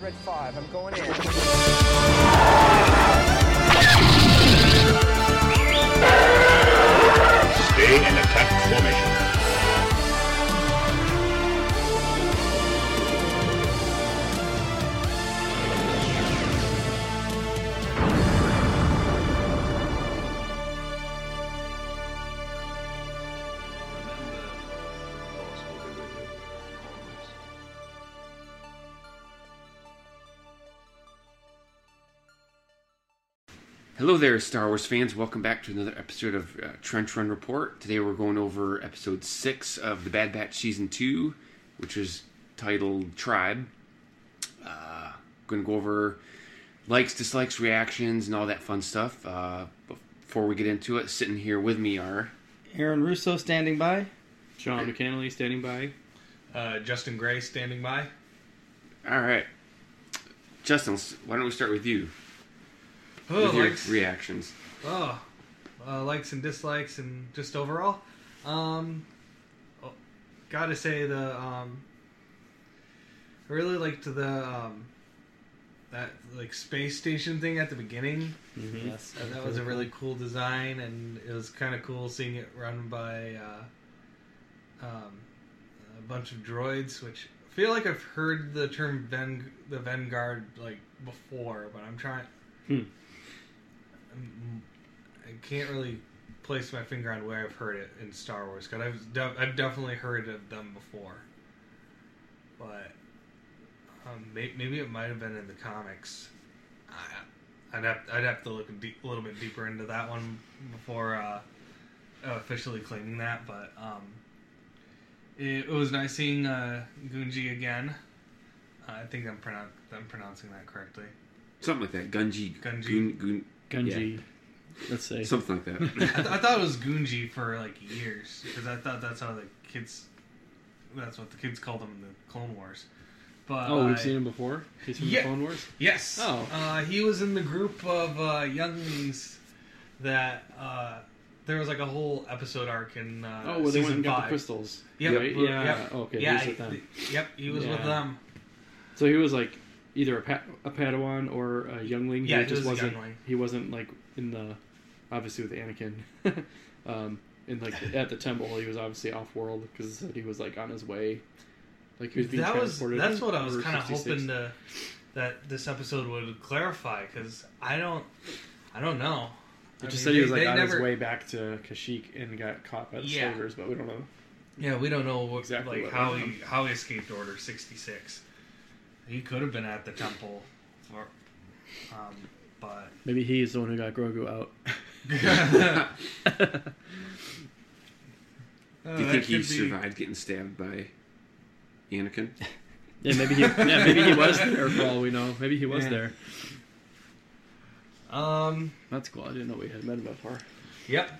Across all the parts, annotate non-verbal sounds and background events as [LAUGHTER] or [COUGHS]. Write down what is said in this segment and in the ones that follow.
Red 5, I'm going in. Hello there, Star Wars fans. Welcome back to another episode of uh, Trench Run Report. Today we're going over episode 6 of The Bad Batch Season 2, which is titled Tribe. Uh, going to go over likes, dislikes, reactions, and all that fun stuff. Uh, before we get into it, sitting here with me are. Aaron Russo standing by. Sean McKinley standing by. Uh, Justin Gray standing by. Alright. Justin, why don't we start with you? Oh, with your likes, reactions. oh, uh, likes and dislikes and just overall. Um, oh, gotta say the um, I really liked the um, that like space station thing at the beginning. Yes, Uh, that was a really cool design, and it was kind of cool seeing it run by uh, um, a bunch of droids. Which I feel like I've heard the term Ven- the Vanguard like before, but I'm trying. Hmm. I'm- can't really place my finger on where I've heard it in Star Wars because I've de- I've definitely heard of them before, but um, may- maybe it might have been in the comics. I, I'd have I'd have to look a, deep, a little bit deeper into that one before uh, officially claiming that. But um, it, it was nice seeing uh, Gunji again. I think I'm, pronoun- I'm pronouncing that correctly. Something like that. Gunji. Gunji. Gun, gun, Gunji. Let's say. something like that. [LAUGHS] I, th- I thought it was Gunji for like years because I thought that's how the kids. That's what the kids called him in the Clone Wars. But oh, we've seen him before. He's from yeah. the Clone Wars. Yes. Oh. Uh, he was in the group of uh, younglings that uh, there was like a whole episode arc in. Uh, Oh, well, they went and got five. the crystals. Yep. Right? well, Yeah. Yep. Okay. yeah. He was with he- them. Yep. He was with Yeah. them. So he was like either a, pa- a Padawan or a youngling. Yeah, he just was youngling. He wasn't like in the obviously with Anakin. [LAUGHS] um, in like at the temple, he was obviously off world because he was like on his way. Like he was being That was transported. that's what I was kind of hoping to that this episode would clarify because I don't I don't know. It I just mean, said he they- was like they on his way back to Kashyyyk and got caught by the Yeah. slavers, but we don't know. Yeah, we don't know what, Exactly like how he how he escaped Order sixty six. He could have been at the temple, for, um, but Maybe he's the one who got Grogu out. Uh, [LAUGHS] Do you think he survived getting stabbed by Anakin? [LAUGHS] Yeah, maybe he. Yeah, maybe he was [LAUGHS] there for all we know. Maybe he was Yeah. there. Um. That's cool. I didn't know we had met him before. Yep.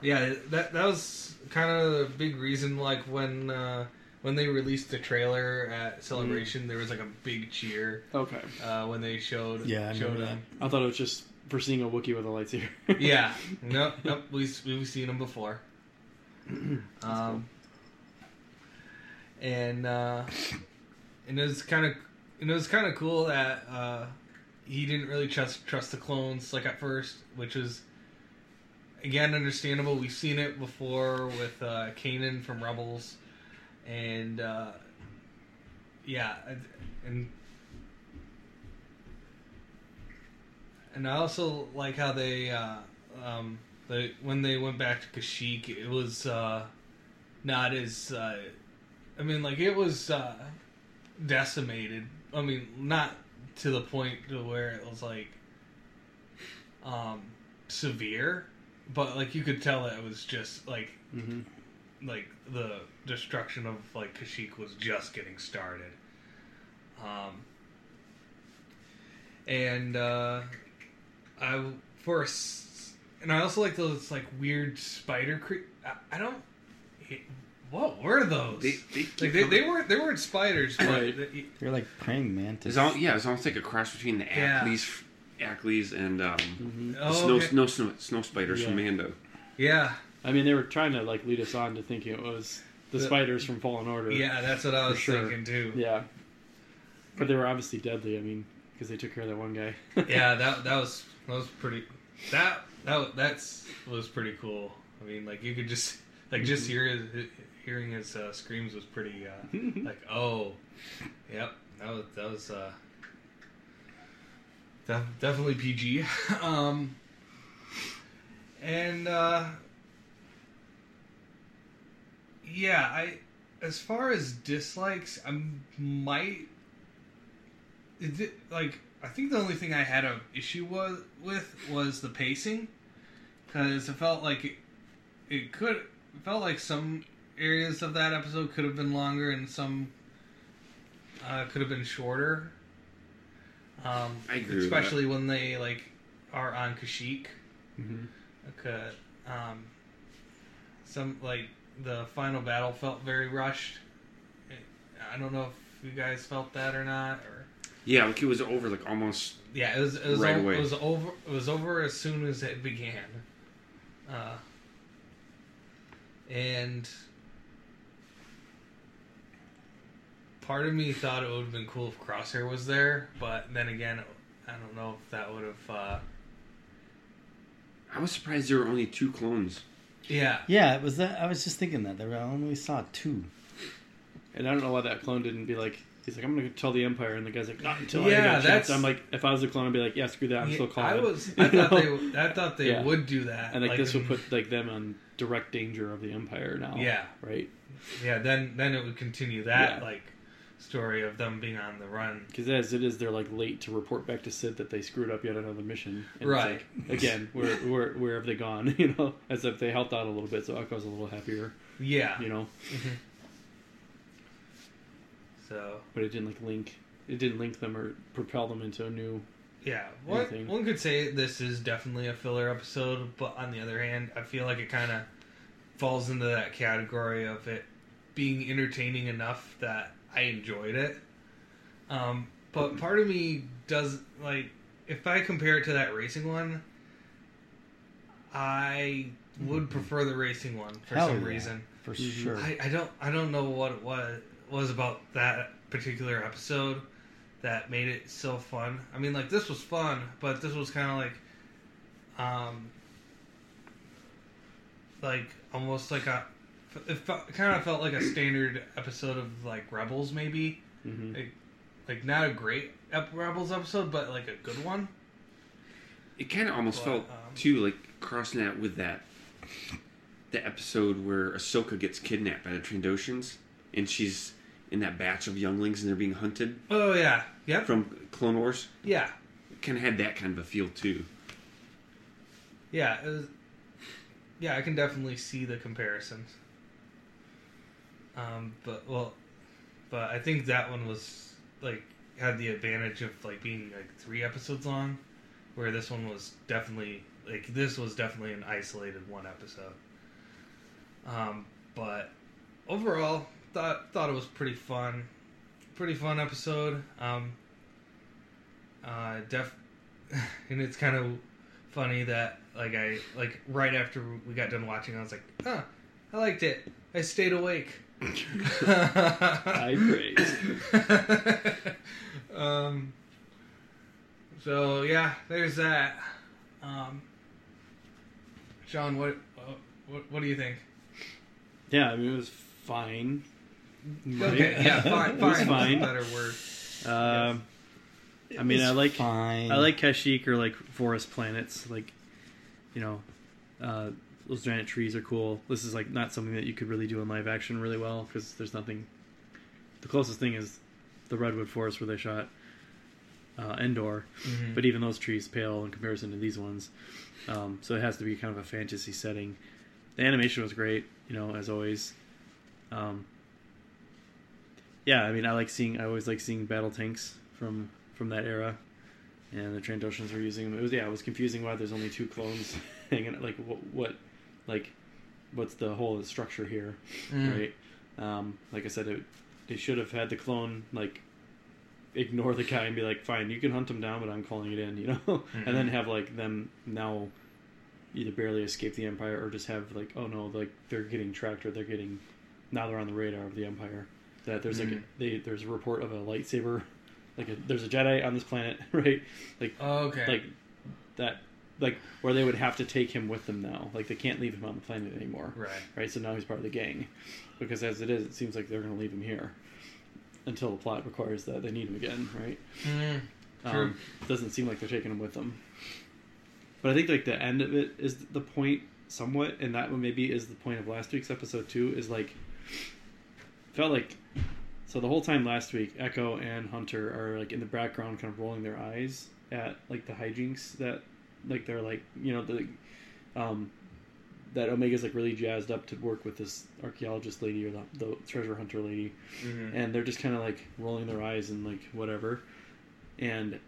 Yeah, that that was kind of the big reason. Like when uh, when they released the trailer at Celebration, there was like a big cheer Okay. uh, when they showed Yeah, I showed remember him. I thought it was just for seeing a Wookiee with a lightsaber. [LAUGHS] Yeah. [LAUGHS] Nope. Nope. We've we've seen him before. [CLEARS THROAT] um. And uh, and it was kind of and it was kind of cool that uh, he didn't really trust trust the clones like at first, which was again understandable. We've seen it before with uh, Kanan from Rebels, and uh, yeah, and and I also like how they uh, um, when they went back to Kashyyyk, it was uh, not as uh, I mean, like it was uh, decimated. I mean, not to the point to where it was like um, severe, but like you could tell that it was just like hmm like the destruction of like Kashyyyk was just getting started. Um, and uh, I for a s- and I also like those like weird spider cre- I, I don't. It, What were those? They, they, like they, they weren't they weren't spiders, but they- They're like praying mantis. It's all, yeah, it's almost like a cross between the Yeah. Acklay's, Acklay's and um, hmm the oh, snow, okay. snow, snow, snow spiders from Mando. yeah, I mean, they were trying to like lead us on to thinking it was the The- spiders from Fallen Order. yeah, that's what I was sure. thinking too. Yeah. But they were obviously deadly. I mean, because they took care of that one guy. [LAUGHS] yeah, that that was that was pretty. That that that's was pretty cool. I mean, like you could just like just hear his, hearing his uh, screams was pretty uh, [LAUGHS] like oh, yep, that was that was uh, def- definitely PG. [LAUGHS] um, and uh, yeah, I as far as dislikes, I might it like I think the only thing I had an issue was with was the pacing because it felt like it, it could it felt like some areas of that episode could have been longer and some uh, could have been shorter. Um, I agree with especially when they like are on Kashyyyk. hmm Okay, um, some like the final battle felt very rushed. I don't know if you guys felt that or not, or Yeah, like it was over like almost. yeah, it was it was, Right o- away. it was over it was over as soon as it began, uh, and part of me thought it would have been cool if Crosshair was there, but then again, I don't know if that would have. Uh, I was surprised there were only two clones. Yeah, Yeah, it was that. I was just thinking that. There I only saw two. And I don't know why that clone didn't be like. He's like, I'm gonna tell the Empire, and the guy's like, not until I Yeah, get a chance. that's- I'm like, if I was a clone, I'd be like, yeah, screw that. I'm Yeah, still calling. I it." was. [LAUGHS] I You thought know? they. I thought they Yeah. would do that. and like, this would mm. put like them on direct danger of the Empire now. Yeah. right. Yeah. Then then it would continue that Yeah. like story of them being on the run. Because as it is, they're like late to report back to Cid that they screwed up yet another mission. And Right. like, again, where where where have they gone? [LAUGHS] You know, as if they helped out a little bit, so Echo's a little happier. Yeah. You know, mm-hmm. So but it didn't like link. It didn't link them or propel them into a new. yeah, Anything. one could say this is definitely a filler episode, but on the other hand, I feel like it kind of falls into that category of it being entertaining enough that I enjoyed it. Um, but part of me does like if I compare it to that racing one, I would prefer the racing one for Hell some yeah, reason. for Mhm. sure. I, I don't I don't know what it was was about that particular episode that made it so fun. I mean, like this was fun, but this was kind of like, um, like almost like a. It, felt, kind of felt like a standard episode of like Rebels, maybe hmm like, like not a great ep- Rebels episode, but like a good one. It kind of almost But, felt um, too like crossing that with that the episode where Ahsoka gets kidnapped by the Trandoshans, and she's in that batch of younglings, and they're being hunted Oh yeah, yeah. from Clone Wars. yeah, Kind of had that kind of a feel too. yeah. It was, yeah, I can definitely see the comparisons. Um, but well, but I think that one was like had the advantage of like being like three episodes long, where this one was definitely like this was definitely an isolated one episode. Um, but overall, thought thought it was pretty fun, pretty fun episode. Um, uh, def, [LAUGHS] and it's kind of funny that like I like right after we got done watching, I was like, huh, I liked it. I stayed awake. High praise. [LAUGHS] um. So yeah, there's that. Um. Sean, what uh, what what do you think? Yeah, I mean it was fine. Okay, yeah, fine, [LAUGHS] It was fine. fine. Better word. Um, I mean, I like fine. I like Kashyyyk or like forest planets. Like, you know, uh, those giant trees are cool. This is like not something that you could really do in live action really well because there's nothing. The closest thing is the redwood forest where they shot uh, Endor, Mhm. but even those trees pale in comparison to these ones. Um, so it has to be kind of a fantasy setting. The animation was great, you know, as always. Um, yeah, I mean, I like seeing. I always like seeing battle tanks from from that era, and the Trandoshans were using them. It was yeah, it was confusing why there's only two clones [LAUGHS] hanging. Like what, what like what's the whole structure here, Mm. right? Um, like I said, it, they should have had the clone like ignore the guy and be like, "Fine, you can hunt him down, but I'm calling it in," [LAUGHS] you know, and then have like them now either barely escape the Empire or just have like, "Oh no, like they're getting tracked or they're getting now they're on the radar of the Empire." That there's like Mhm. a, they there's a report of a lightsaber [LAUGHS] like a, there's a Jedi on this planet, [LAUGHS] right? Like Oh, okay. like that like where they would have to take him with them now. Like they can't leave him on the planet anymore. right. Right? So now he's part of the gang. Because as it is, it seems like they're going to leave him here until the plot requires that they need him again, right? Mm, True. Um, doesn't seem like they're taking him with them. But I think like the end of it is the point somewhat, and that one maybe is the point of last week's episode too. Is like felt like so the whole time last week, Echo and Hunter are like in the background, kind of rolling their eyes at like the hijinks that like they're like you know the um that Omega's like really jazzed up to work with this archaeologist lady or the, the treasure hunter lady. Mhm. and they're just kind of like rolling their eyes and like whatever. And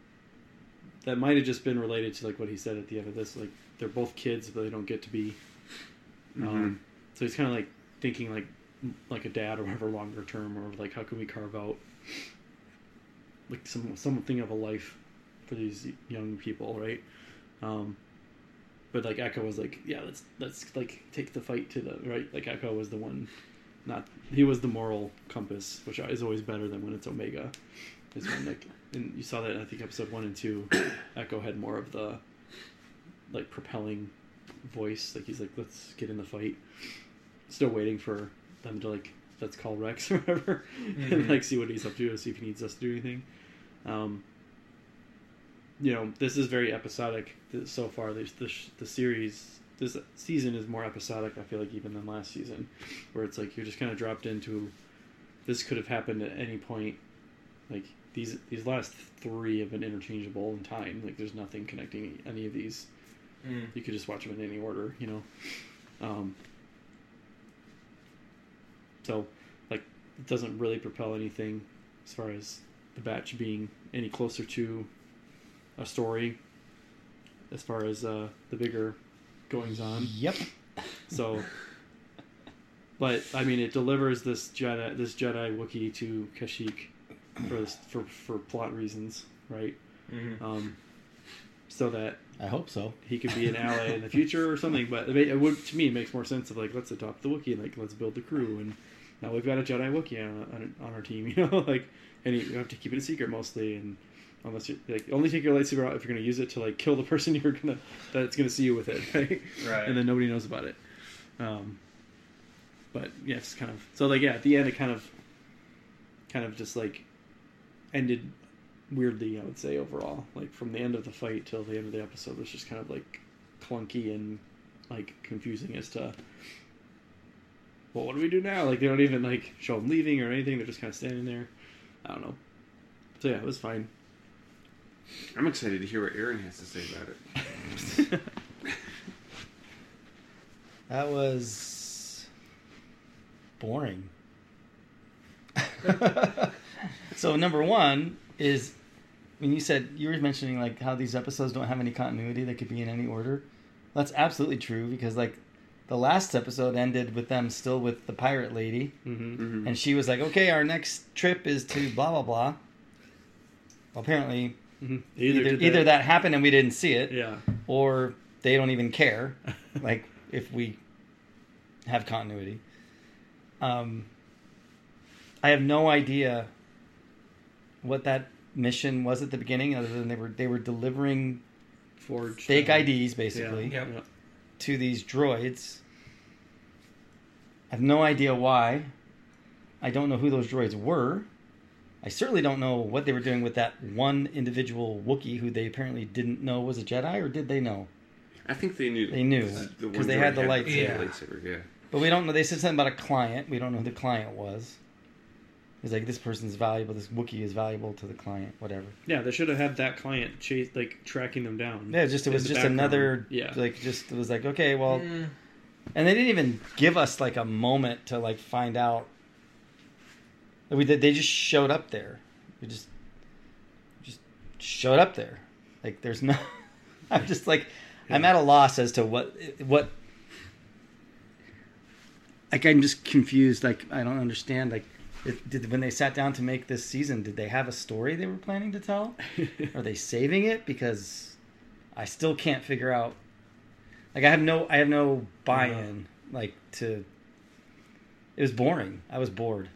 that might have just been related to like what he said at the end of this like they're both kids but they don't get to be um, so he's kind of like thinking like like a dad or whatever longer term or like how can we carve out like some something of a life for these young people right um but like echo was like yeah let's let's like take the fight to the right? Like echo was the one not he was the moral compass which is always better than when it's omega is when like [LAUGHS] and you saw that in, i think episode one and two [COUGHS] echo had more of the like propelling voice like he's like let's get in the fight. Still waiting for them to like let's call rex [LAUGHS] or whatever and Mhm. like see what he's up to see if he needs us to do anything. Um you know this is very episodic so far this the, the series this season is more episodic i feel like even than last season where it's like you're just kind of dropped into this could have happened at any point like these these last three have been interchangeable in time like there's nothing connecting any of these Mm. you could just watch them in any order, you know. Um, so, like, it doesn't really propel anything as far as the batch being any closer to a story as far as uh, the bigger goings on. Yep. So, but I mean, it delivers this Jedi, this Jedi Wookiee to Kashyyyk for this, for for plot reasons, right? Mhm. Um, so that I hope so. he could be an ally in the future or something. But it, it would, to me, it makes more sense of like let's adopt the Wookiee and like let's build the crew and now we've got a Jedi Wookiee on, on, on our team, [LAUGHS] you know, like and you you have to keep it a secret mostly and unless you like only take your lightsaber out if you're going to use it to like kill the person [LAUGHS] you're gonna that's going to see you with it, [LAUGHS] right? Right. And then nobody knows about it. Um, but yeah, it's kind of so like yeah, at the end it kind of kind of just like ended weirdly, I would say overall. Like from the end of the fight till the end of the episode was just kind of like clunky and like confusing as to well, what do we do now? Like they don't even like show them leaving or anything. They're just kind of standing there. I don't know. So yeah, it was fine. I'm excited to hear what Aaron has to say about it. [LAUGHS] That was boring. [LAUGHS] so number one is when you said you were mentioning like how these episodes don't have any continuity, they could be in any order. That's absolutely true because like the last episode ended with them still with the pirate lady, mm-hmm. Mhm. and she was like, "Okay, our next trip is to blah blah blah." Apparently, Mm-hmm. either, either, that. happened and we didn't see it, Yeah. or they don't even care. [LAUGHS] like if we have continuity. Um, I have no idea what that mission was at the beginning, other than they were they were delivering Forged. fake IDs basically Yeah. Yep. to these droids. I have no idea why. I don't know who those droids were. I certainly don't know what they were doing with that one individual Wookiee who they apparently didn't know was a Jedi, or did they know? I think they knew. They knew, because one they had the the lightsaber. Yeah. lightsaber, yeah. But we don't know. They said something about a client. We don't know who the client was. It's like this person's valuable. This Wookiee is valuable to the client. Whatever. Yeah, they should have had that client chase, like tracking them down. Yeah, just it was just background. another. Yeah. Like just it was like okay, well, Mm. and they didn't even give us like a moment to like find out. We. They just showed up there. We just just showed up there. Like there's no. [LAUGHS] I'm just like I'm at a loss as to what what. Like I'm just confused. Like I don't understand. Like it, did when they sat down to make this season, did they have a story they were planning to tell? [LAUGHS] Are they saving it? Because I still can't figure out. Like I have no, I have no buy-in. Like to. It was boring. I was bored.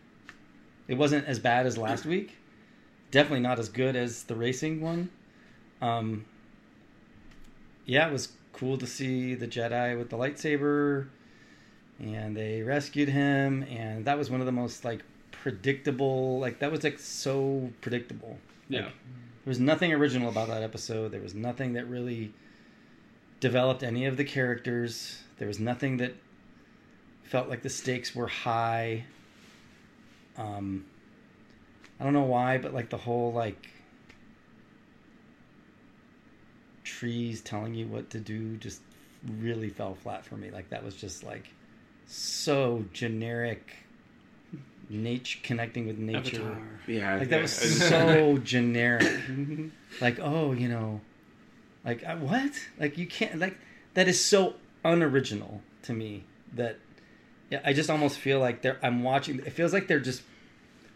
It wasn't as bad as last week, definitely not as good as the racing one. Um, yeah, it was cool to see the Jedi with the lightsaber, and they rescued him, and that was one of the most like predictable. Like that was like so predictable. Yeah. Like, there was nothing original about that episode. There was nothing that really developed any of the characters. There was nothing that felt like the stakes were high. Um, I don't know why, but like the whole like trees telling you what to do just really fell flat for me. Like that was just like so generic. Nature connecting with nature. Avatar. Yeah, Like that was so [LAUGHS] generic. [LAUGHS] like oh, you know, like uh, what? Like you can't like that is so unoriginal to me that yeah, I just almost feel like they're I'm watching. It feels like they're just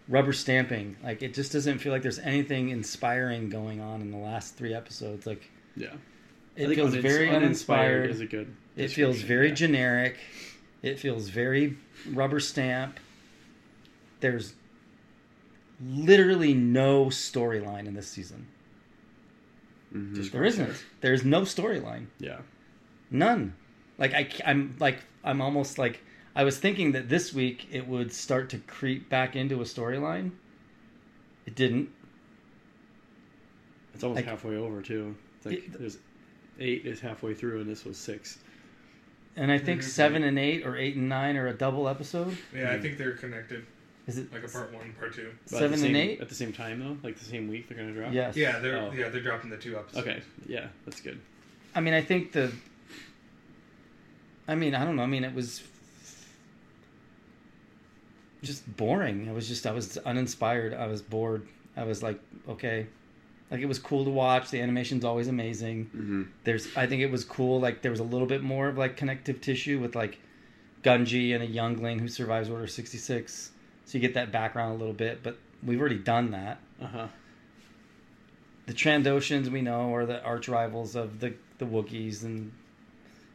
rubber stamping. Like it just doesn't feel like there's anything inspiring going on in the last three episodes. Like Yeah. it feels unins- very uninspired. Is a good. It feels very yeah. generic. It feels very rubber stamp. There's literally no storyline in this season. Mhm. There isn't. There's no storyline. Yeah. None. Like I, am like I'm almost like I was thinking that this week it would start to creep back into a storyline. It didn't. It's almost Like- halfway over too. It's like It- there's eight is halfway through, and this was six. And I think Mhm. seven and eight or eight and nine are a double episode. Yeah, I think they're connected, Is it like a part one, part two. But seven the and eight? at the same time though, like the same week they're gonna drop. Yes. Yeah, they're Oh. yeah they're dropping the two episodes. Okay. Yeah, that's good. I mean, I think the. I mean, I don't know. I mean, it was just boring. I was just, I was uninspired. I was bored. I was like, okay, like it was cool to watch. The animation's always amazing. Mhm. There's, I think it was cool. Like there was a little bit more of like connective tissue with like Gunji and a youngling who survives Order sixty six. So you get that background a little bit, but we've already done that Uh huh. the Trandoshans we know are the arch rivals of the the Wookiees, and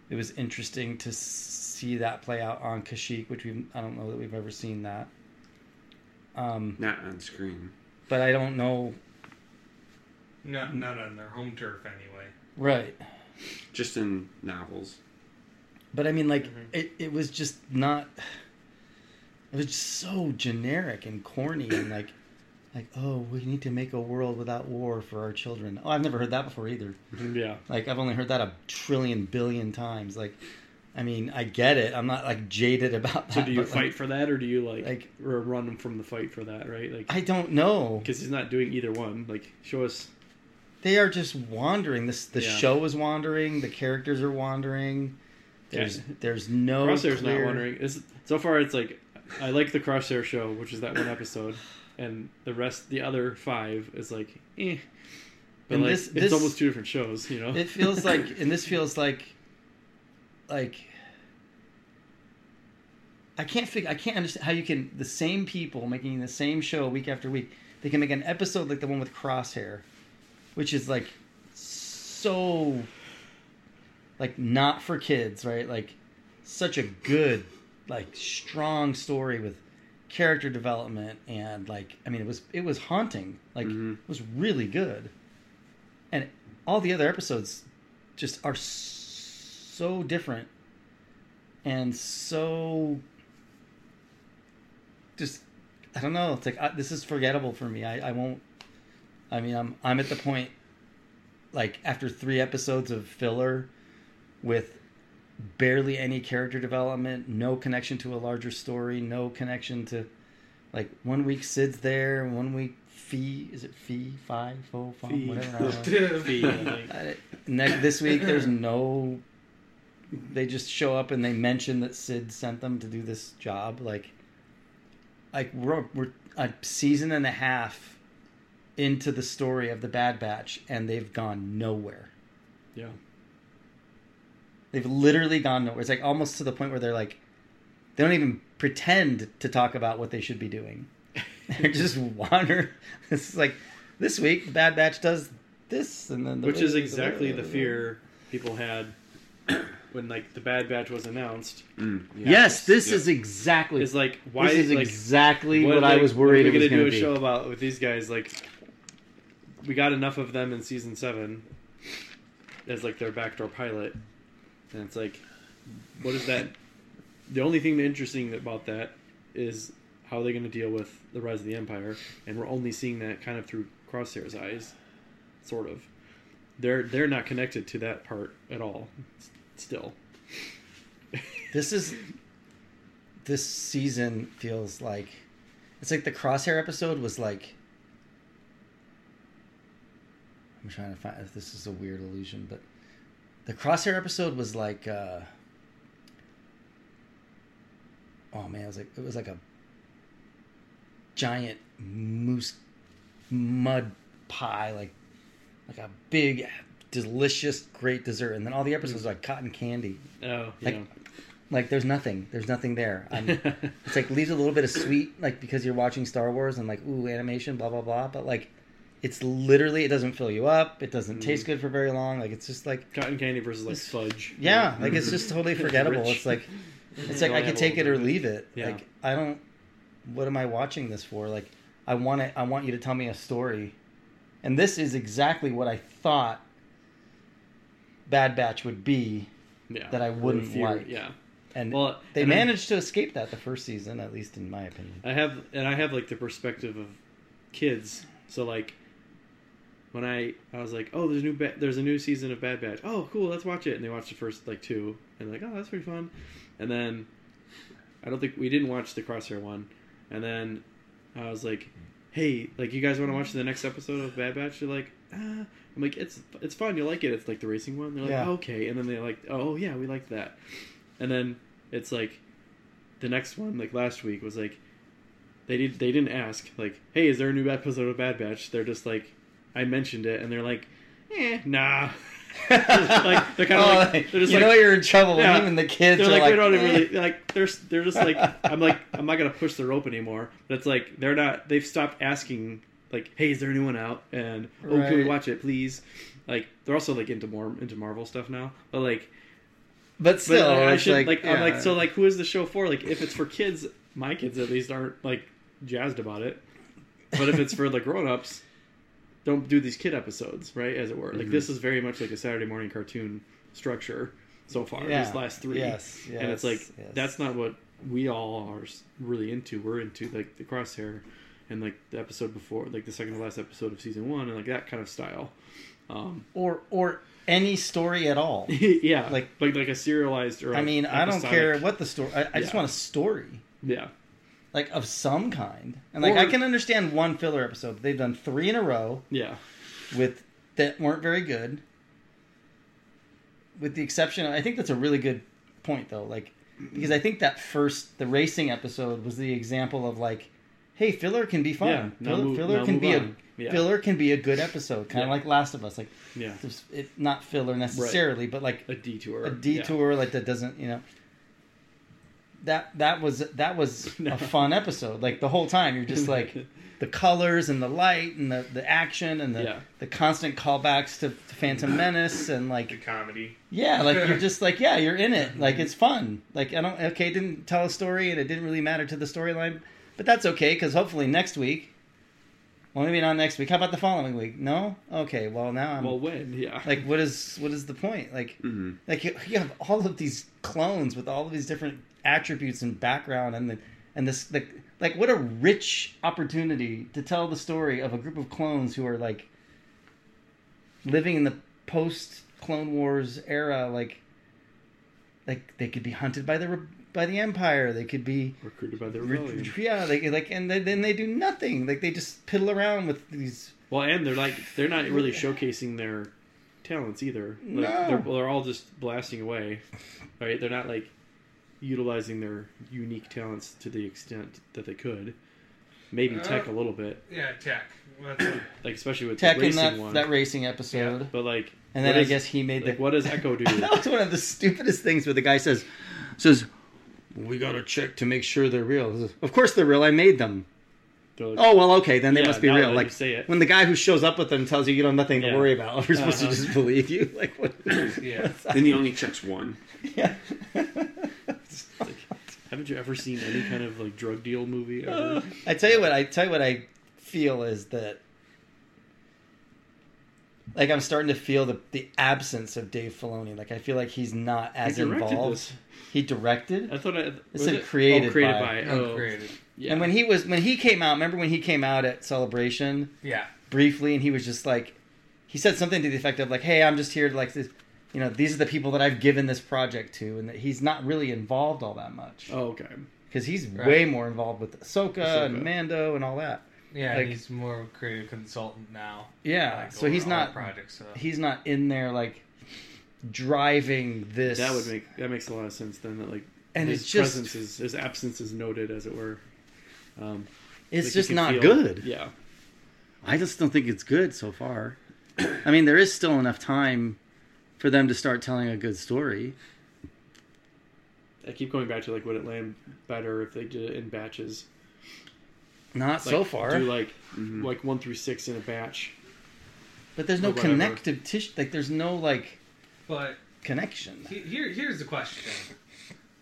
it was interesting to see that play out on Kashyyyk, which we I don't know that we've ever seen that. Um, Not on screen. but I don't know. Not not on their home turf anyway. Right. Just in novels. But I mean, like Mhm. it, it was just not. It was just so generic and corny and like, like oh, we need to make a world without war for our children. Oh, I've never heard that before either. Mm-hmm. Yeah. Like I've only heard that a trillion billion times. Like, I mean, I get it. I'm not like jaded about that. So do you fight like, for that, or do you like, like- or run from the fight for that? Right. Like I don't know. because he's not doing either one. Like show us. They are just wandering. This the Yeah. show is wandering. The characters are wandering. There's Yeah. there's no Crosshair's clear- not wondering. It's, so far, it's like I like the Crosshair show, which is that one episode, and the rest, the other five, is like, eh. But And like, this- it's this- almost two different shows, you know. It feels like, [LAUGHS] and this feels like, like. I can't figure. I can't understand how you can the same people making the same show week after week. They can make an episode like the one with Crosshair, which is like so like not for kids, right? Like such a good, like strong story with character development and like I mean it was it was haunting. Like Mhm. it was really good. And all the other episodes just are so different and so just I don't know. It's like I, this is forgettable for me. I, I won't. I mean, I'm I'm at the point like after three episodes of filler with barely any character development, no connection to a larger story, no connection to like one week Cid's there, one week Fee is it Fee five Fo Fum Fee. whatever. I don't know. Fee, Uh, [LAUGHS] next this week there's no they just show up and they mention that Cid sent them to do this job like like we're, we're a season and a half into the story of the bad batch and they've gone nowhere Yeah. They've literally gone nowhere it's like almost to the point where they're like they don't even pretend to talk about what they should be doing [LAUGHS] they're just wander [LAUGHS] it's like this week the bad batch does this and then the Which is exactly the fear people had [COUGHS] when like the Bad Batch was announced. Mm, yeah. Yes, this Yeah. is exactly. Is like why this is like exactly what, are I was worried What are we gonna do a be. show about with these guys like we got enough of them in season seven as like their backdoor pilot, and it's like, what is that? The only thing interesting about that is how they're going to deal with the rise of the empire, and we're only seeing that kind of through Crosshair's eyes, sort of. They're they're not connected to that part at all. Still, [LAUGHS] This is this season feels like it's like the crosshair episode was like I'm trying to find if this is a weird illusion, but the crosshair episode was like uh oh man, it was like it was like a giant mousse mud pie, like like a big delicious great dessert. And then all the episodes were like cotton candy. Oh Like, yeah. like there's nothing. There's nothing there. It's like leaves a little bit of sweet like because you're watching star wars and like ooh animation blah blah blah. But like it's literally it doesn't fill you up. It doesn't taste mm. good for very long. Like it's just like cotton candy versus like fudge. yeah like it's just totally [LAUGHS] forgettable. It's like [LAUGHS] it's like i could take it or leave it. Yeah. like i don't what am i watching this for? Like i want it i want you to tell me a story. And this is exactly what i thought bad batch would be yeah, that I wouldn't fear- like. Yeah, and Well, they and I- managed to escape that the first season, at least in my opinion. I have, and I have like the perspective of kids. So like, when I I was like, oh, there's a new ba- there's a new season of Bad Batch. Oh, cool, let's watch it. And they watched the first like two, and like, oh, that's pretty fun. And then I don't think we didn't watch the Crosshair one. And then I was like, hey, like you guys want to watch the next episode of Bad Batch? They're like, ah. I'm like, it's it's fun. You like it? It's like the racing one. They're like, Yeah. okay. And then they're like, oh yeah, we like that. And then it's like the next one, like last week, was like they did they didn't ask like, hey, is there a new episode of Bad Batch? They're just like, I mentioned it, and they're like, eh, nah. [LAUGHS] like they're kind of Oh, like they're just you like know you're in trouble Yeah. even the kids they're are like, like, we don't "Eh." really like they're they're just like I'm like I'm not gonna push the rope anymore. But it's like they're not they've stopped asking like, hey, is there a new one out? And oh, can we watch it, please? Like they're also like into more into Marvel stuff now. But like, But but still, I should like, like, I'm like so like who is the show for? Like if it's for kids, my kids at least aren't like jazzed about it. But if it's for the grown ups, don't do these kid episodes, right? As it were. Like Mm-hmm. this is very much like a Saturday morning cartoon structure so far. Yeah. These last three. Yes, and it's like yes, yes. that's not what we all are really into. We're into like the crosshair and like the episode before, like the second to last episode of season one, and like that kind of style. Um, or or any story at all. [LAUGHS] yeah, Like- like like like a serialized or I mean, I don't care what the story. I, I just want a story, Yeah, like of some kind. And like Or- I can understand one filler episode. They've done three in a row yeah, with that weren't very good. With the exception, I think that's a really good point though. Like because I think that first the racing episode was the example of like, hey, filler can be fun. Yeah, now filler move- filler now can move be a. Yeah. filler can be a good episode, kind of Yeah. like Last of Us. Like yeah. there's- it not filler necessarily, but like A detour. a detour like that doesn't you know that that was that was a fun episode like the whole time you're just like [LAUGHS] the colors and the light and the, the action and the Yeah. the constant callbacks to, to Phantom Menace and like The comedy. yeah like you're just like yeah you're in it like mm-hmm. it's fun like I don't okay it didn't tell a story and it didn't really matter to the storyline but that's okay because hopefully next week well maybe not next week. How about the following week? No? Okay well now I'm Well, when? [LAUGHS] Yeah. like what is what is the point? Like hmm like you, you have all of these clones with all of these different attributes and background and the and this the like what a rich opportunity to tell the story of a group of clones who are like living in the post clone wars era like like they could be hunted by the by the empire they could be recruited by the re- yeah they like and then then they do nothing like they just piddle around with these Well, and they're like they're not really showcasing their talents either. Like, No. they're, they're all just blasting away, right? They're not like utilizing their unique talents to the extent that they could. Maybe Uh, tech a little bit, Yeah, tech. [CLEARS THROAT] Like especially with tech the in racing that one. that racing episode but like, and what then I is- guess he made like the what does Echo [LAUGHS] do? that was one of the stupidest things where the guy says says we gotta check to make sure they're real. Of course they're real. I made them. Like, Oh well, okay, then they Yeah, must be real. Like say it. when the guy who shows up with them tells you you don't have nothing to worry about, [LAUGHS] we're supposed Uh-huh. to just believe you. Like what? [COUGHS] Yeah. Then he only checks one. yeah. haven't you ever seen any kind of like drug deal movie ever? I tell you what. I tell you what I feel is that like I'm starting to feel the the absence of Dave Filoni. Like I feel like he's not as directed involved. this. He directed. I thought I, was said it? created oh, created by- by. oh, Uncreated. yeah. And when he was when he came out, remember when he came out at Celebration Yeah. briefly, and he was just like, he said something to the effect of like, "Hey, I'm just here to like this, you know, these are the people that I've given this project to," and that he's not really involved all that much oh, okay. because he's Right. way more involved with Ahsoka, Ahsoka. and Mando and all that. Yeah, Like- he's more of a creative consultant now. Yeah, like, so he's not projects. So. he's not in there like driving this. That would make that makes a lot of sense then. That like And his it's just- presence is his absence is noted, as it were. Um, It's like just not feel- good. Yeah. I just don't think it's good so far. [CLEARS THROAT] I mean, there is still enough time for them to start telling a good story. I keep going back to like would it land better if they did it in batches? Not Like, so far, Do like Mhm. like one through six in a batch. but there's no connective tissue. Like, there's no like But connection. he- here, here's the question: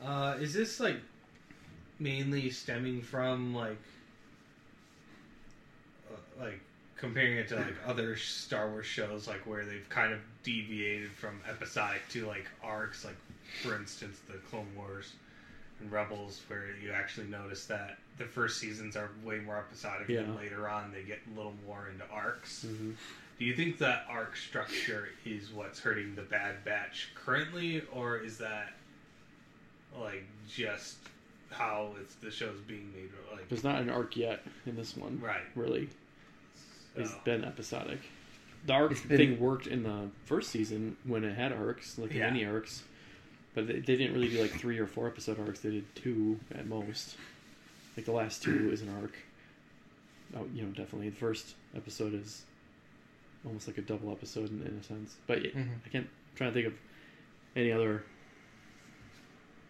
uh, Is this like mainly stemming from like, uh, like comparing it to like [LAUGHS] other Star Wars shows, like where they've kind of deviated from episodic to like arcs, like for instance the Clone Wars and Rebels, where you actually notice that the first seasons are way more episodic, and later on they get a little more into arcs. Mm-hmm. Do you think that arc structure is what's hurting the Bad Batch currently, or is that like just how it's the show's being made? Like, There's not an arc yet in this one. right? Really, it's So, been episodic. The arc been- [LAUGHS] thing worked in the first season when it had arcs, like Yeah. mini arcs. But they, they didn't really do like three or four episode arcs. They did two at most. Like the last two is an arc. Oh, you know, definitely the first episode is almost like a double episode in, in a sense. But yeah, Mhm. I can't I'm trying to think of any other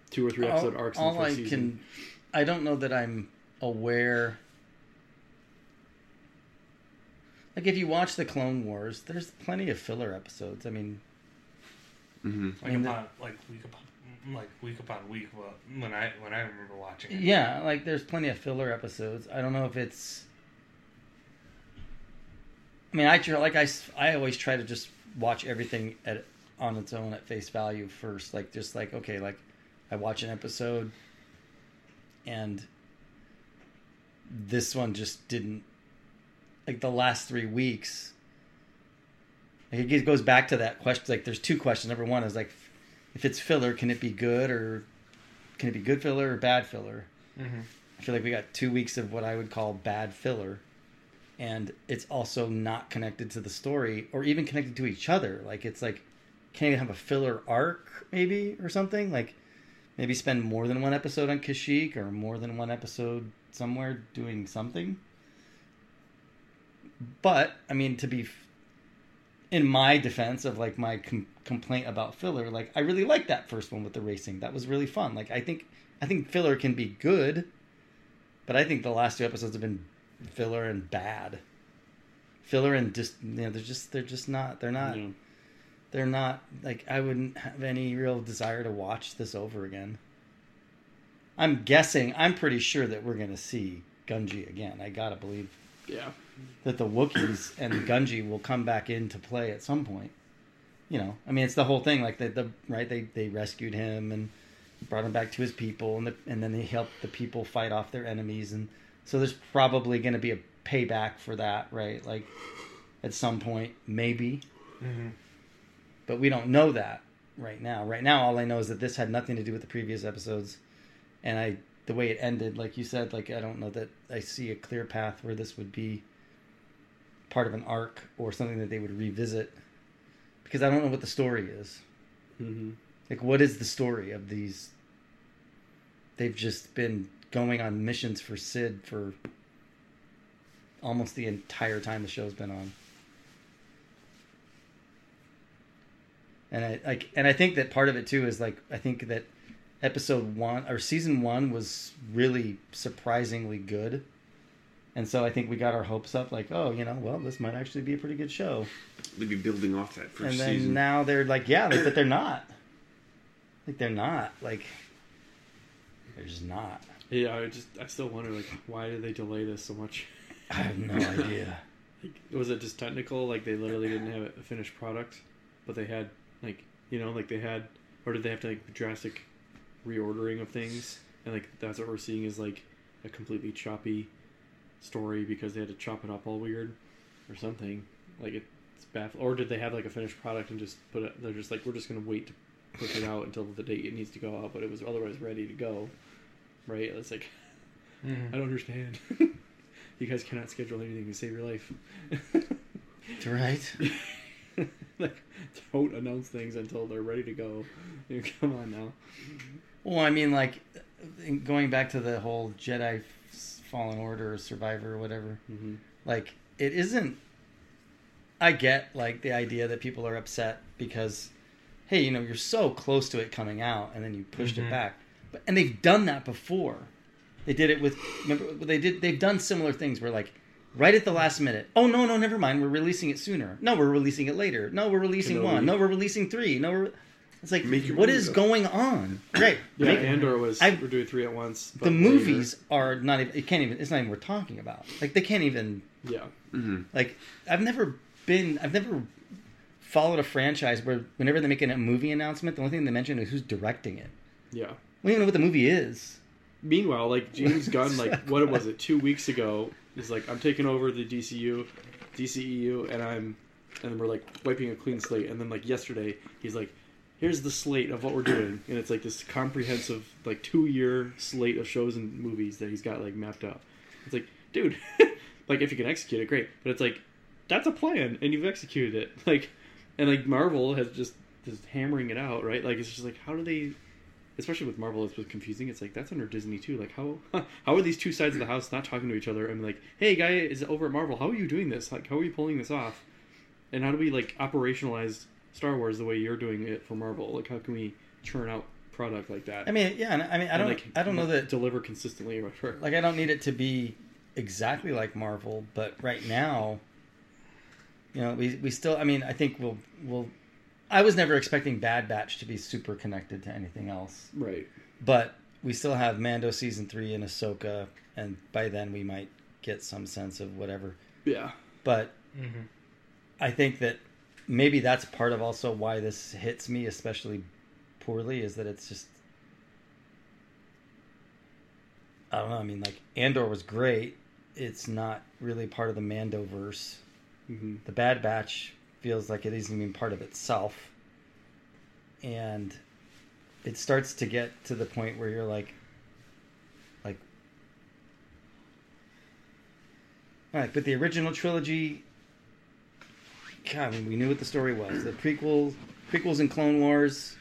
two or three episode all, arcs all in the first I season. can, I don't know that I'm aware. Like if you watch the Clone Wars, there's plenty of filler episodes. I mean, hmm like and the- like week upon like week upon week. When I when I remember watching it, yeah, like there's plenty of filler episodes. I don't know if it's. I mean, I try, like I always try to just watch everything at on its own at face value first. Like just like okay, like I watch an episode, and this one just didn't like the last three weeks. Like it goes back to that question. Like there's two questions. Number one is like, if it's filler, can it be good or can it be good filler or bad filler? Mhm. I feel like we got two weeks of what I would call bad filler, and it's also not connected to the story or even connected to each other. Like it's like, can't even have a filler arc maybe or something. Like maybe spend more than one episode on Kashyyyk or more than one episode somewhere doing something. But I mean, to be in my defense of like my com- complaint about filler, like I really liked that first one with the racing. That was really fun. Like I think I think filler can be good, but I think the last two episodes have been filler and bad. Filler and just you know they're just they're just not they're not know, they're not like I wouldn't have any real desire to watch this over again. I'm guessing I'm pretty sure that we're gonna see Gunji again. I gotta believe yeah. That the Wookiees and the Gunji will come back into play at some point. You know, I mean, it's the whole thing. Like the, the right, they they rescued him and brought him back to his people, and the, and then they helped the people fight off their enemies, and so there's probably going to be a payback for that, right? Like at some point, maybe, Mhm. but we don't know that right now. Right now, all I know is that this had nothing to do with the previous episodes, and I the way it ended, like you said, like I don't know that I see a clear path where this would be part of an arc or something that they would revisit because I don't know what the story is. hmm Like, what is the story of these? They've just been going on missions for Cid for almost the entire time the show's been on. And I like, and I think that part of it too is like I think that episode one or season one was really surprisingly good, and so I think we got our hopes up. Like, oh, you know, well, this might actually be a pretty good show They'd be building off that first and then season. now they're like, yeah, like, but they're not. Like they're not. Like they're just not. Yeah, I just I still wonder like why did they delay this so much? I have no [LAUGHS] idea. Like, was it just technical? Like they literally didn't have a finished product, but they had like you know like they had, or did they have to like drastic reordering of things? And like that's what we're seeing is like a completely choppy story because they had to chop it up all weird or something. Like it's baffling. Or did they have like a finished product and just put it? They're just like we're just gonna wait to push it out until the date it needs to go out, but it was otherwise ready to go. Right? It's like mm-hmm. I don't understand. [LAUGHS] you guys cannot schedule anything to save your life. Right. [LAUGHS] like, don't announce things until they're ready to go. You [LAUGHS] know, Come on now. Well, I mean, like going back to the whole Jedi Fallen Order or Survivor or whatever. Mm-hmm. Like it isn't. I get like the idea that people are upset because, hey, you know, you're so close to it coming out, and then you pushed Mhm. it back. But and they've done that before. They did it with. Remember, they did. They've done similar things where like. Right at the last minute. Oh no, no, never mind. We're releasing it sooner. No, we're releasing it later. No, we're releasing Kenobi. one. No, we're releasing three. No, we're. It's like, Make your what movie is up. going on? [COUGHS] Right. Yeah, Make- Andor was. I- we're doing three at once. but the later. movies are not even. It can't even. It's not even worth talking about. Like they can't even. Yeah. hmm Like I've never been. I've never followed a franchise where whenever they make a movie announcement, the only thing they mention is who's directing it. Yeah. We don't even know what the movie is. Meanwhile, like James Gunn, [LAUGHS] like what was it? Two weeks ago, is like I'm taking over the DCU, DCEU, and I'm, and then we're like wiping a clean slate. And then like yesterday, he's like, "Here's the slate of what we're doing," and it's like this comprehensive like two year slate of shows and movies that he's got like mapped out. It's like, dude, [LAUGHS] like if you can execute it, great. But it's like that's a plan, and you've executed it. [LAUGHS] Like, and like Marvel has just just hammering it out, right? Like it's just like how do they especially with Marvel, it's confusing. It's like that's under Disney too. Like how [LAUGHS] how are these two sides of the house not talking to each other? And like, hey, guy is over at Marvel. How are you doing this? Like, how are you pulling this off? And how do we like operationalize Star Wars the way you're doing it for Marvel? Like, how can we churn out product like that? I mean, yeah. and I mean, I don't. like, I don't know that. deliver consistently or whatever. Like I don't need it to be exactly like Marvel, but right now, you know, we we still. I mean, I think we'll we'll. I was never expecting Bad Batch to be super connected to anything else. right. But we still have Mando season three and Ahsoka, and by then we might get some sense of whatever. Yeah. But Mm-hmm. I think that maybe that's part of also why this hits me especially poorly is that it's just I don't know. I mean, like Andor was great. It's not really part of the Mandoverse. hmm The Bad Batch feels like it isn't even part of itself, and it starts to get to the point where you're like, like, all right, but the original trilogy. God, I mean, we knew what the story was. The prequel, prequels and Clone Wars.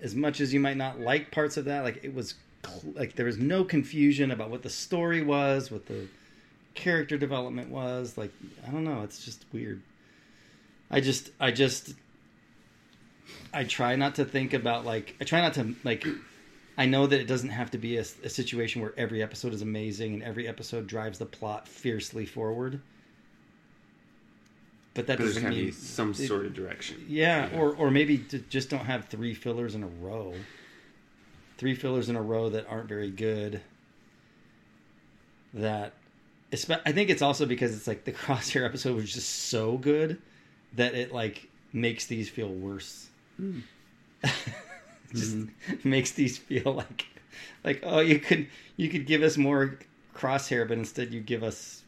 As much as you might not like parts of that, like it was, cl- like there was no confusion about what the story was, what the character development was. Like I don't know, it's just weird. I just, I just, I try not to think about like I try not to like. I know that it doesn't have to be a, a situation where every episode is amazing and every episode drives the plot fiercely forward. But that doesn't mean be some it- sort of direction. yeah, or or maybe to just don't have three fillers in a row. Three fillers in a row that aren't very good. That, I think it's also because it's like the [LAUGHS] crosshair episode was just so good that it like makes these feel worse. Hmm. [LAUGHS] just mm-hmm. makes these feel like like oh you could you could give us more crosshair, but instead you give us.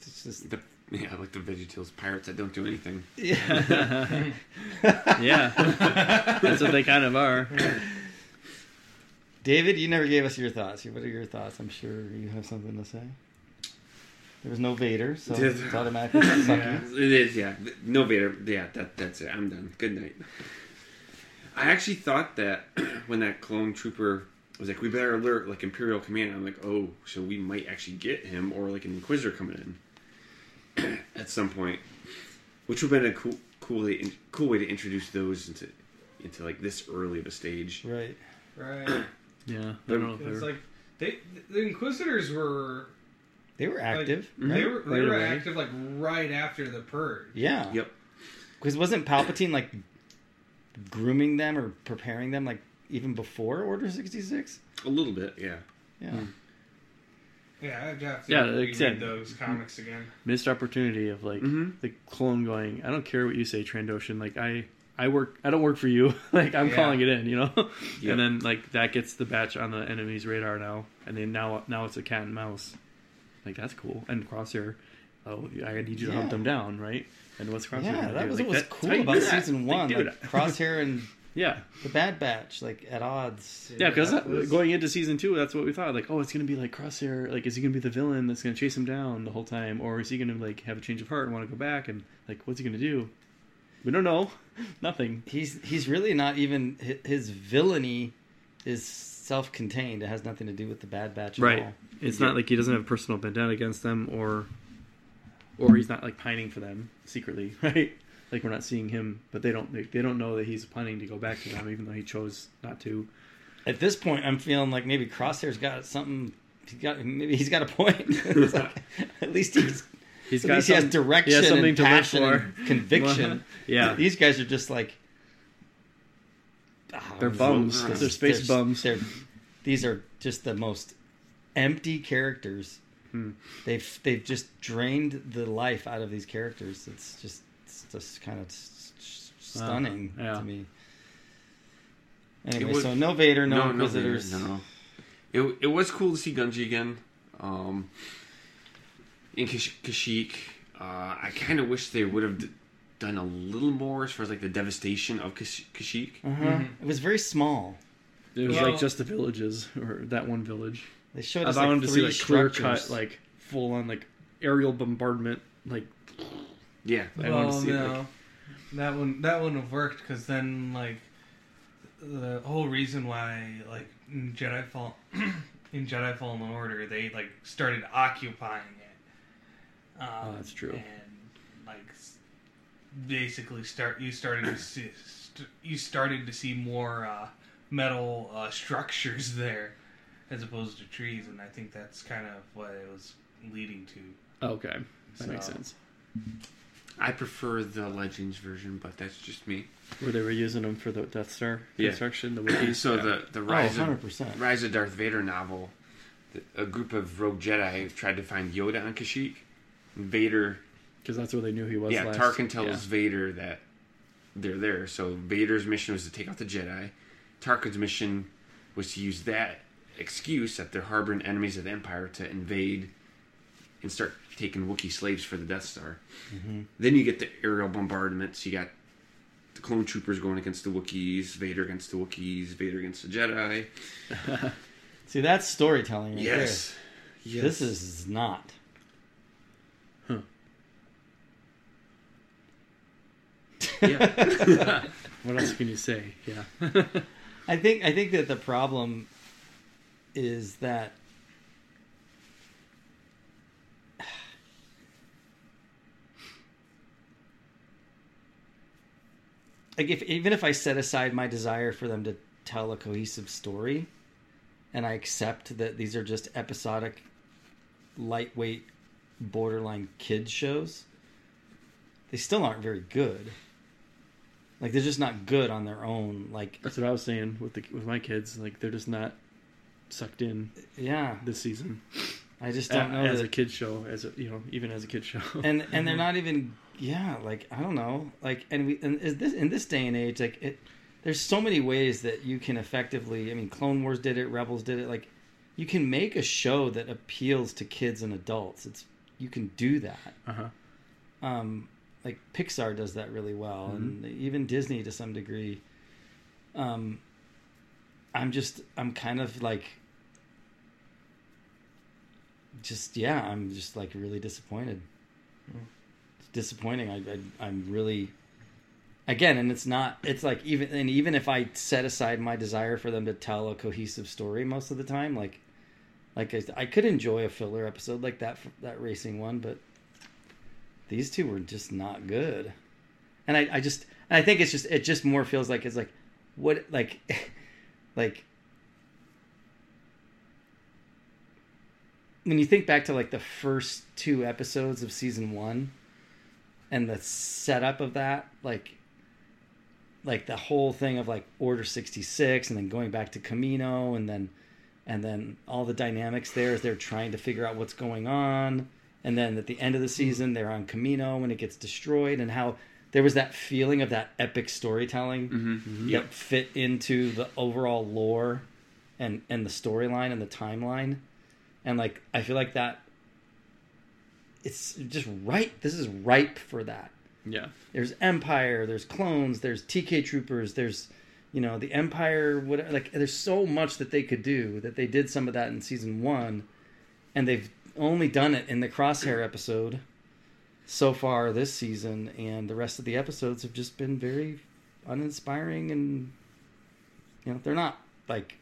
It's just The, yeah, like the VeggieTales pirates that don't do anything. yeah. [LAUGHS] yeah. That's what they kind of are. David, you never gave us your thoughts. What are your thoughts? I'm sure you have something to say. There was no Vader, so it's automatically sucky. It is, yeah. No Vader. Yeah, that that's it. I'm done. Good night. I actually thought that [CLEARS THROAT] when that clone trooper was like, "We better alert like Imperial Command," I'm like, "Oh, so we might actually get him or like an Inquisitor coming in [CLEARS THROAT] at some point," which would have been a cool, cool, way, cool way to introduce those into into like this early of a stage. Right. Right. [CLEARS THROAT] Yeah. I don't know if It's they're. like they the Inquisitors were They were like, active. Mhm. They were they Right were away. active like right after the purge. Yeah. Yep. Because wasn't Palpatine like grooming them or preparing them like even before Order 66? A little bit, yeah. Yeah. Yeah, I'd have to Yeah, like I those comics again. missed opportunity of like Mhm. the clone going. I don't care what you say, Trandoshan. Like I, I work. I don't work for you. [LAUGHS] like I'm Yeah. calling it in. You know. [LAUGHS] Yep. And then like that gets the batch on the enemy's radar now, and then now now it's a cat and mouse. Like that's cool. And Crosshair. Oh, I need you to hunt them down, right? And what's Crosshair? Yeah, that do? was Like, what was cool about season one. dude, like [LAUGHS] Crosshair and yeah, the Bad Batch, like at odds. yeah, because was- going into season two, that's what we thought. Like, oh, it's gonna be like Crosshair. Like, is he gonna be the villain that's gonna chase him down the whole time, or is he gonna like have a change of heart and want to go back? And like, what's he gonna do? We don't know. [LAUGHS] Nothing. He's he's really not even his villainy is self-contained. It has nothing to do with the Bad Batch at Right. all. It's not like he doesn't have a personal vendetta against them, or or he's not like pining for them secretly, [LAUGHS] right? Like we're not seeing him, but they don't they, they don't know that he's planning to go back to them, even though he chose not to. At this point, I'm feeling like maybe Crosshair's got something. He got maybe he's got a point. [LAUGHS] Like, [LAUGHS] at least he's He's got least he has some- direction he has something and to live passion for. [LAUGHS] conviction. Yeah. these guys are just like ah, They're bums. They're space they're- bums. they're- these are just the most empty characters. Hmm. They've they've just drained the life out of these characters. It's just just kind of s- s- stunning yeah. to me. Anyway, was- so no Vader, no, no, no, Inquisitors. no. It it was cool to see Gungi again. Um, in Kash- Kashyyyk, uh, I kind of wish they would have d- done a little more as far as like the devastation of Kash- Kashyyyk. Uh-huh. It was very small. It was Well- like just the villages or that one village. They showed I us wanted like to see like clear cut, like full on like aerial bombardment. Like Yeah, I wanted to see, no, like- that one that wouldn't have worked because then like the whole reason why like in Jedi Fall [CLEARS THROAT] in Jedi Fallen Order they like started occupying it. Um, Oh, that's true. And like basically start you started to see st- you started to see more uh, metal uh, structures [LAUGHS] there as opposed to trees, and I think that's kind of what it was leading to. okay, that makes So- sense. I prefer the Legends version, but that's just me. Where they were using them for the Death Star Yeah. construction, the Wookiees. So Yeah. the the Oh, rise of 100%. Rise of Darth Vader novel, the, a group of rogue Jedi tried to find Yoda on Kashyyyk. And Vader, because that's where they knew he was. yeah, last. Tarkin tells Yeah. Vader that they're there. So Vader's mission was to take out the Jedi. Tarkin's mission was to use that excuse that they're harboring enemies of the Empire to invade and start taking Wookiee slaves for the Death Star. Mm-hmm. Then you get the aerial bombardments. You got the clone troopers going against the Wookiees, Vader against the Wookiees, Vader against the Jedi. [LAUGHS] See, that's storytelling right Yes. there. yes. This is not. [LAUGHS] Yeah. [LAUGHS] What else can you say? Yeah. I think I think that the problem is that like if even if I set aside my desire for them to tell a cohesive story and I accept that these are just episodic lightweight borderline kids shows they still aren't very good like they're just not good on their own like That's what I was saying with the with my kids. Like they're just not sucked in yeah this season. I just don't know as that a kid show, as a, you know, even as a kid [LAUGHS] show. and and they're not even yeah like i don't know. Like and we and is this in this day and age like it there's so many ways that you can effectively i mean clone wars did it rebels did it like you can make a show that appeals to kids and adults. It's you can do that. Uh huh. um like pixar does that really well and even disney to some degree. Um i'm just i'm kind of like just yeah i'm just like really disappointed. Hmm. It's disappointing. I, I i'm really again and it's not it's like even and even if i set aside my desire for them to tell a cohesive story most of the time like like i, I could enjoy a filler episode like that that racing one but these two were just not good. And i, I just and i think it's just it just more feels like it's like what like [LAUGHS] like when you think back to like the first two episodes of season one and the setup of that like like the whole thing of like order 66 and then going back to Kamino and then and then all the dynamics there as they're trying to figure out what's going on, and then at the end of the hmm. season they're on Kamino when it gets destroyed, and how there was that feeling of that epic storytelling Mm-hmm. mm-hmm. mm-hmm. that fit into the overall lore and and the storyline and the timeline and like i feel like that it's just right this is ripe for that Yeah. there's empire there's clones there's tk troopers there's you know the empire whatever like there's so much that they could do that they did some of that in season one and they've only done it in the crosshair episode so far this season and the rest of the episodes have just been very uninspiring and you know they're not like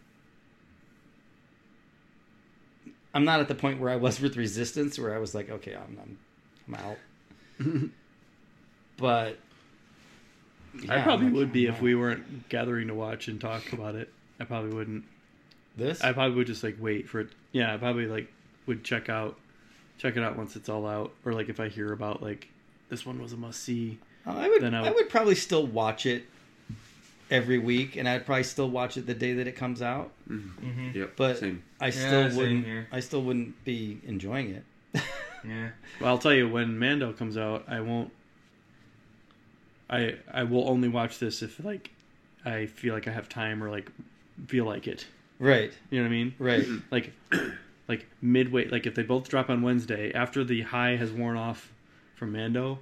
i'm not at the point where i was with resistance where i was like okay i'm i'm, I'm out but I yeah, probably I'm like, would be if we weren't gathering to watch and talk about it. I probably wouldn't. this I probably would just like wait for it. Yeah, I probably like would check out, check it out once it's all out, or like if I hear about like this one was a must see. Oh, I would. then I I would- would probably still watch it every week, and I'd probably still watch it the day that it comes out. Mm-hmm. Yep. But same. I still same wouldn't. here. I still wouldn't be enjoying it. Yeah. [LAUGHS] Well, I'll tell you when Mando comes out, I won't. I I will only watch this if like I feel like I have time or like feel like it. right. You know what I mean? Right. [CLEARS THROAT] Like [CLEARS THROAT] like midway like if they both drop on Wednesday after the high has worn off from Mando,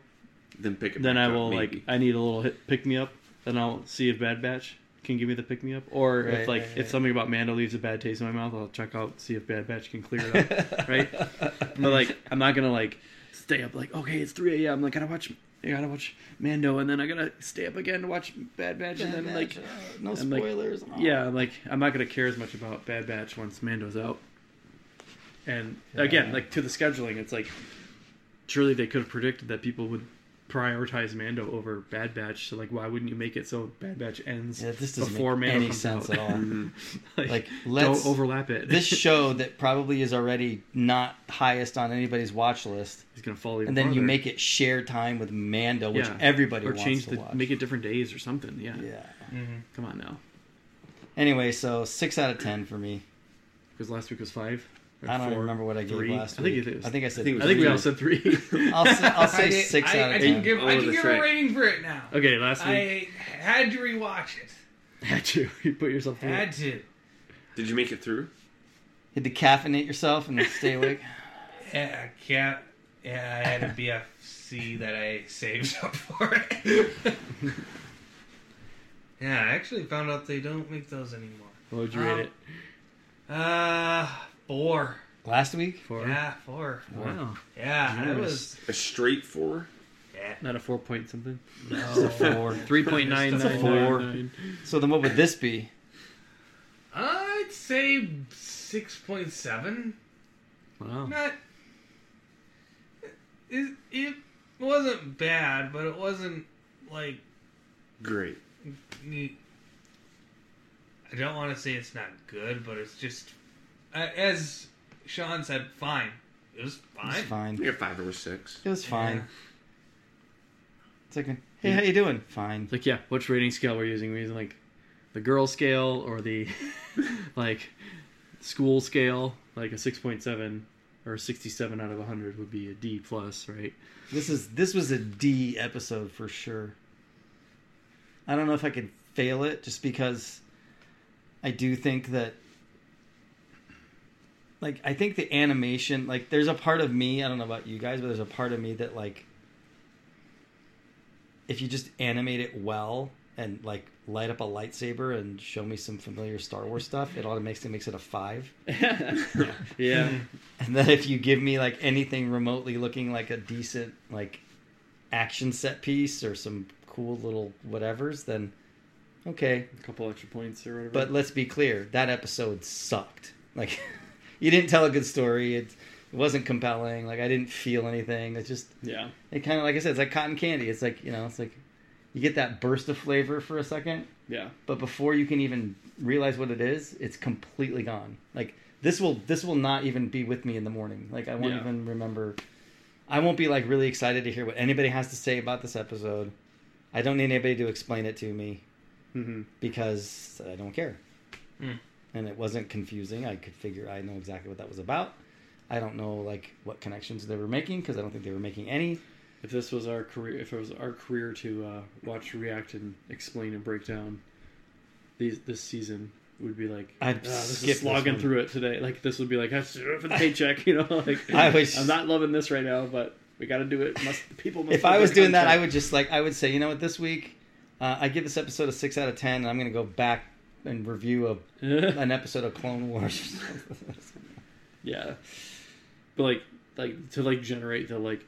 Then pick it. then back I will maybe. like I need a little hit pick me up. Then I'll see if Bad Batch can give me the pick me up, or Right, if like right, if right. something about Mando leaves a bad taste in my mouth, I'll check out see if Bad Batch can clear it up. [LAUGHS] right? But like I'm not gonna like stay up like okay it's 3 a.m. Like I gotta watch I gotta watch Mando and then I gotta stay up again to watch Bad Batch and then like no I'm like- spoilers. yeah I'm like I'm not gonna care as much about Bad Batch once Mando's out. And again, like to the scheduling, it's like surely they could have predicted that people would prioritize Mando over Bad Batch. So like, why wouldn't you make it so Bad Batch ends Yeah, this doesn't before make Mando any comes sense out? at all. [LAUGHS] like, Like, let's- don't overlap it. this [LAUGHS] show that probably is already not highest on anybody's watch list, is gonna fall even and then you make it share time with Mando, which Yeah. everybody or wants change to the watch. make it different days or something. Yeah. yeah. Mm-hmm. come on now, Anyway, so six out of ten for me. because last week was five. Or I don't four, remember what I gave three. last I think week. it is. I think I said. I think I think we all said three. I'll say, I'll say I, did- six I, out I of didn't ten. give. I can give right. a rating for it now. okay, last week I had to rewatch it. had to [LAUGHS] you put yourself through. Had it. to. Did you make it through? You had to caffeinate yourself and stay awake. [LAUGHS] Yeah, I can't. Yeah, I had a BFC that I saved up for it. [LAUGHS] yeah, I actually found out they don't make those anymore. What would you Um, rate it? Uh, four. Last week, Four. Yeah, four. Wow, Yeah, that was. A straight four? Yeah. not a four point something. No. [LAUGHS] four. Three point nine It's a four. nine nine. So then, what would this be? I'd say six point seven. Wow. Not. It, it wasn't bad, but it wasn't like Great. I don't want to say it's not good, but it's just Uh, as Sean said, fine. It was fine. It's fine. You're five or six. It was fine. Yeah. It's like, hey, how you doing? Fine. Like yeah, which rating scale we're using? We're using like the girl scale or the [LAUGHS] like school scale, like a six point seven or sixty seven out of hundred would be a D plus, right? This is this was a D episode for sure. I don't know if I could fail it just because I do think that like I think the animation like there's a part of me, I don't know about you guys, but there's a part of me that like if you just animate it well and like light up a lightsaber and show me some familiar Star Wars stuff, it automatically makes it a 5. [LAUGHS] yeah. And then if you give me like anything remotely looking like a decent like action set piece or some cool little whatevers, then okay. a couple extra points or whatever. But let's be clear, that episode sucked. Like [LAUGHS] you didn't tell a good story. It, it wasn't compelling. Like I didn't feel anything. It's just yeah, it kind of like I said, it's like cotton candy. It's like you know, it's like you get that burst of flavor for a second, yeah, but before you can even realize what it is, it's completely gone. Like this will this will not even be with me in the morning. Like I won't Yeah. even remember. I won't be like really excited to hear what anybody has to say about this episode. I don't need anybody to explain it to me hmm because I don't care. Hmm. And it wasn't confusing. I could figure. I know exactly what that was about. I don't know like what connections they were making because I don't think they were making any. If this was our career, if it was our career to uh, watch, react, and explain and break down these this season, would be like, I'd "Ah, this skip is this slogging through it today. Like this would be like, I have to do it for the paycheck, [LAUGHS] you know. Like I wish- I'm not loving this right now, but we got to do it. Must people? Must If I was doing that, I would just like I would say, you know what, this week uh, I give this episode a six out of ten, and I'm going to go back and review a, [LAUGHS] an episode of Clone Wars. [LAUGHS] Yeah, but like, like to like generate the like,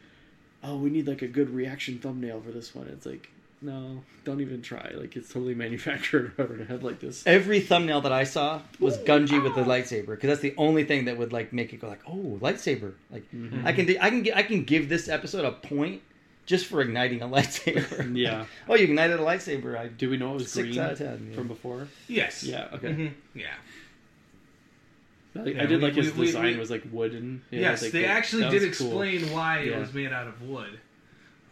oh, we need like a good reaction thumbnail for this one. It's like, no, don't even try. Like it's totally [LAUGHS] manufactured whatever to have like this. Every thumbnail that I saw was Gungi with the ah! lightsaber because that's the only thing that would like make it go like, oh, lightsaber. Like mm-hmm. I can I can I can give this episode a point just for igniting a lightsaber. [LAUGHS] Yeah. [LAUGHS] oh, you ignited a lightsaber. I Do we know it was Six green out of 10, yeah. from before? Yes. Yeah. Okay. Mhm. Yeah. Like, Yeah, I did we- like his we- we- design we- was like wooden. Yeah, yes, like, they that- actually did was cool. explain why Yeah. it was made out of wood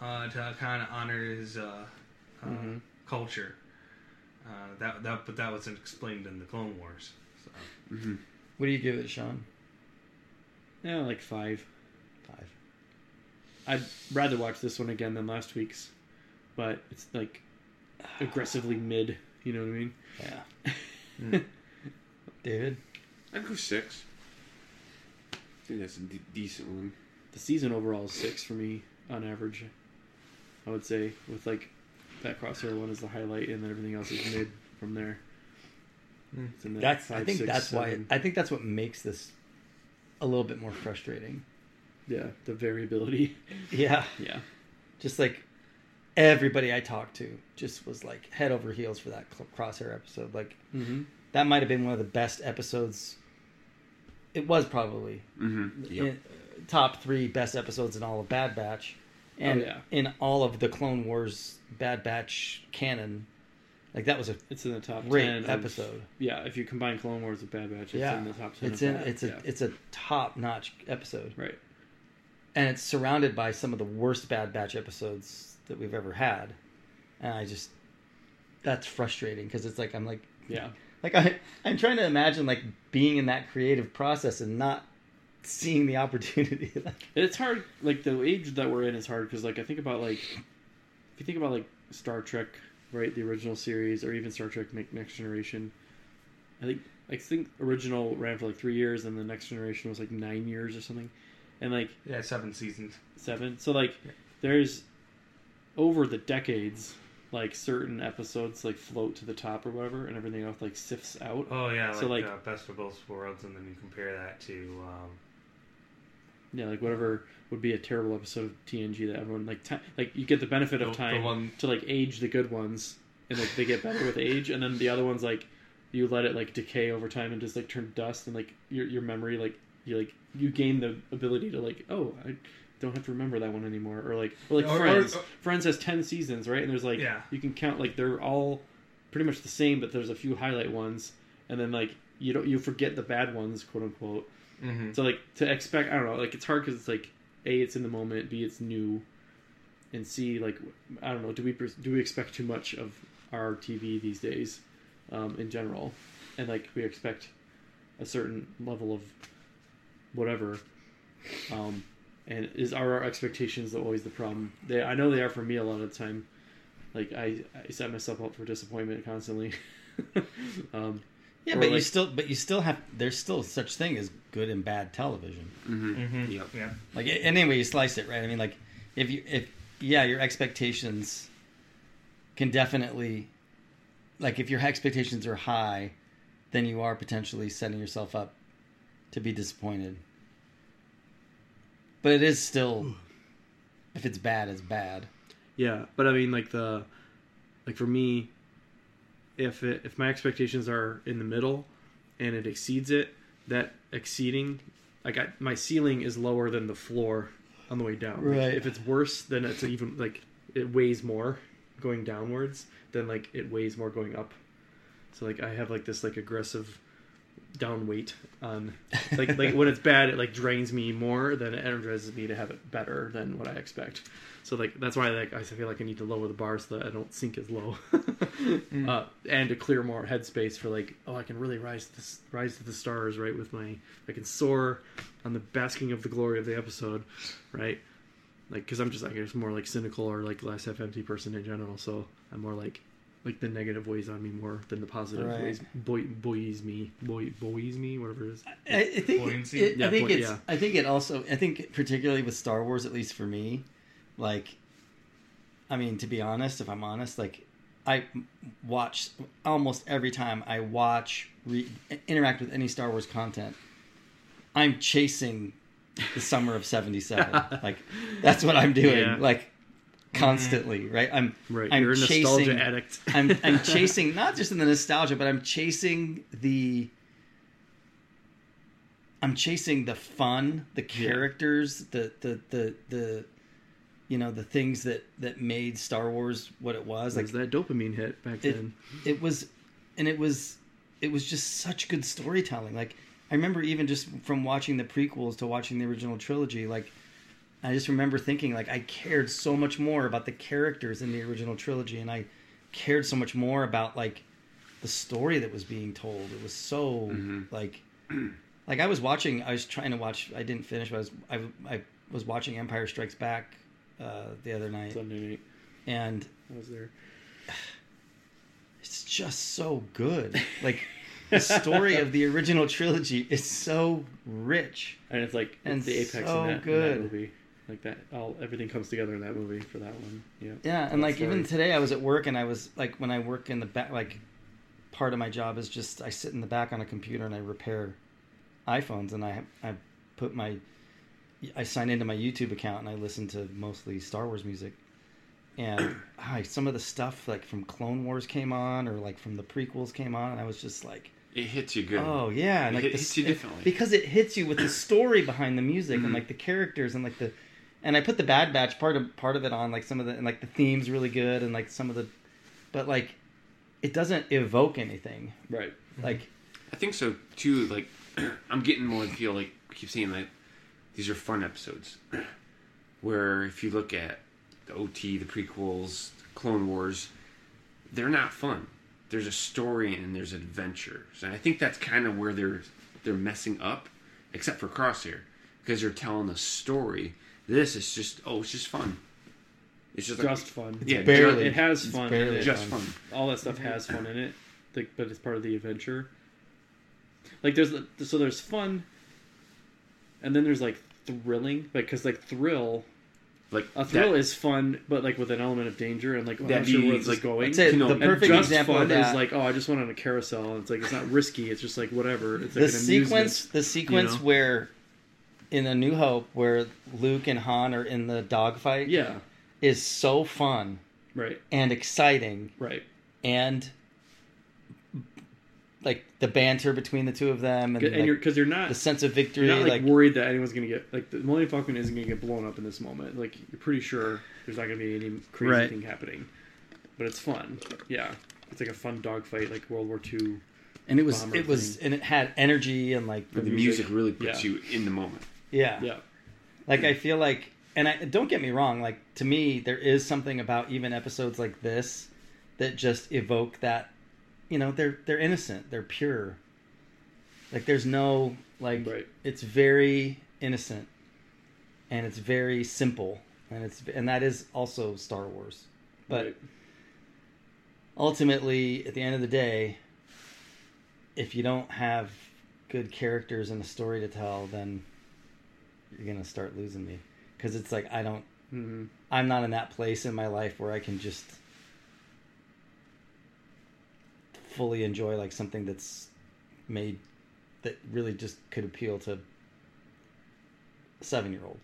uh, to kind of honor his uh, uh, Mhm. culture. Uh, that that but that wasn't explained in the Clone Wars. So. what do you give it, Sean? Yeah, like five. Five. I'd rather watch this one again than last week's, but it's like aggressively mid. You know what I mean? Yeah. [LAUGHS] Hmm. David. I'd go six. I think that's a decent one. The season overall is six for me on average. I would say with like that crosshair one is the highlight, and then everything else is mid from there. Hmm. It's in that That's I think six, that's why. I think that's what makes this a little bit more frustrating. Yeah the variability. [LAUGHS] Yeah. Yeah, Just like everybody I talked to just was like head over heels for that crosshair episode. Like mm-hmm. that might have been one of the best episodes. It was probably Mm-hmm. in, top three best episodes in all of Bad Batch, and Oh, yeah. in all of the Clone Wars Bad Batch canon. Like that was a it's in the top great ten of- episode. yeah, if you combine Clone Wars with Bad Batch, it's yeah, in the top ten. it's of in that. it's a yeah. it's a top notch episode, right. And it's surrounded by some of the worst Bad Batch episodes that we've ever had, and I just that's frustrating because it's like I'm like Yeah, like I I'm trying to imagine like being in that creative process and not seeing the opportunity. [LAUGHS] like, it's hard. Like the age that we're in is hard because like I think about like if you think about like Star Trek, right, the original series, or even Star Trek Next Generation. I think I think original ran for like three years, and the Next Generation was like nine years or something, and like Yeah, seven seasons. seven. So like there's over the decades like certain episodes like float to the top or whatever, and everything else like sifts out. Oh yeah, So, like- uh, best of both worlds, and then you compare that to um, Yeah, like whatever would be a terrible episode of TNG that everyone like ti like you get the benefit The- of time one- to like age the good ones and like they get better with age and then the other ones like you let it like decay over time and just like turn dust and like your your memory like you like you gain the ability to like oh I don't have to remember that one anymore. Or like or like Or- Friends. or- Friends has 10 seasons right? And there's like Yeah. you can count like they're all pretty much the same but there's a few highlight ones. And then like you don't you forget the bad ones quote unquote. Mhm. so like to expect, I don't know, like it's hard because it's like a, it's in the moment, b, it's new, and c, like I don't know, do we do we expect too much of our TV these days, um, in general, and like we expect a certain level of whatever, um, and is are our expectations always the problem? They, I know they are for me a lot of the time. Like I, I set myself up for disappointment constantly. [LAUGHS] um, yeah, Or but you still but you still have there's still such thing as good and bad television. Mm-hmm. Mhm. Yep. Yeah. Like a- any way you slice it, right? I mean, like if you if yeah, your expectations can definitely like if your expectations are high, then you are potentially setting yourself up to be disappointed. But it is still if it's bad, it's bad. Yeah, but I mean, like the, like for me, if it, if my expectations are in the middle, and it exceeds it, that exceeding, like I, my ceiling is lower than the floor on the way down. Like, Right. if it's worse, then it's even like it weighs more going downwards than like it weighs more going up. So like I have like this like aggressive down weight on like like when it's bad it like drains me more than it energizes me to have it better than what I expect. So like that's why like I feel like I need to lower the bar so that I don't sink as low, [LAUGHS] uh, and to clear more headspace for like oh I can really rise to this, rise to the stars right with my I can soar on the basking of the glory of the episode, right? Like because I'm just like just more like cynical or like less half empty person in general. So I'm more like like the negative weighs on me more than the positive Right. weighs boy, buoys me boy, buoys me whatever it is. I, I think it, Yeah, I think buoy- it's yeah. I think it also I think particularly with Star Wars at least for me like I mean to be honest if I'm honest like I watch almost every time I watch re, interact with any Star Wars content I'm chasing the summer of 77 [LAUGHS] like that's what I'm doing Yeah. like constantly mm. right I'm Right, I'm you're a nostalgia chasing- addict. [LAUGHS] I'm I'm [LAUGHS] chasing not just in the nostalgia, but I'm chasing the I'm chasing the fun, the characters, the the the the you know the things that that made Star Wars what it was. Like was that dopamine hit back it, then. it was and it was it was just such good storytelling like i remember even just from watching the prequels to watching the original trilogy like i just remember thinking like i cared so much more about the characters in the original trilogy and i cared so much more about like the story that was being told it was so like [CLEARS THROAT] like i was watching i was trying to watch i didn't finish but i was i, I was watching empire strikes back uh, the other night Sunday night and I was there. [SIGHS] it's just so good. Like the story of the original trilogy is so rich. [LAUGHS] And it's like And it's the apex so in, that, in good. that movie. Like that, all everything comes together in that movie for that one. Yeah. Yeah, and That like even today I was at work and I was like when I work in the back like part of my job is just I sit in the back on a computer and I repair iPhones and I I put my I sign into my YouTube account and I listen to mostly Star Wars music. And [CLEARS THROAT] ah, some of the stuff like from Clone Wars came on or like from the prequels came on and I was just like It hits you good. Oh yeah, and It like hit- the, hits you it- differently. because it hits you with the story behind the music and Mhm. like the characters and like the, and I put the Bad Batch part of part of it on like some of the and like the themes really good and like some of the, but like, it doesn't evoke anything. Right. Like I think so too. Like, [CLEARS THROAT] I'm getting more the feel like I keep saying like these are fun episodes. [CLEARS THROAT] Where if you look at the OT, the prequels, Clone Wars, they're not fun. There's a story and there's adventures, and I think that's kind of where they're they're messing up, except for Crosshair, because they're telling a story. This is just oh, it's just fun. It's just like, Just fun. yeah, barely- It has it's fun. barely in it. just fun. fun. all that stuff has fun in it, like, but it's part of the adventure. Like there's so there's fun, and then there's like thrilling, like because like thrill, Like a thrill that- is fun, but like with an element of danger and like oh, I'm That'd not sure where this like, going. I'd say You know, the perfect just example fun of that is like oh I just went on a carousel. and It's like it's not risky. It's just like whatever. It's the like an sequence the sequence know? where in A New Hope where Luke and Han are in the dogfight Yeah. is so fun Right. and exciting Right. and like the banter between the two of them and, And like, you're because you're not the sense of victory You're not like, like, worried that anyone's gonna get like the Millennium Falcon isn't gonna get blown up in this moment. Like you're pretty sure there's not gonna be any crazy Right. thing happening, but it's fun. Yeah, it's like a fun dogfight, like World War II. and it was bomber it was thing. and it had energy and like the music really puts Yeah. you in the moment. Yeah. Yeah, like I feel like and I don't get me wrong like to me there is something about even episodes like this that just evoke that you know they're they're innocent they're pure like there's no like Right. it's very innocent and it's very simple and it's and that is also Star Wars but Right. ultimately at the end of the day if you don't have good characters and a story to tell then you're gonna start losing me because it's like i don't Mhm. i'm not in that place in my life where i can just fully enjoy like something that's made that really just could appeal to a seven year old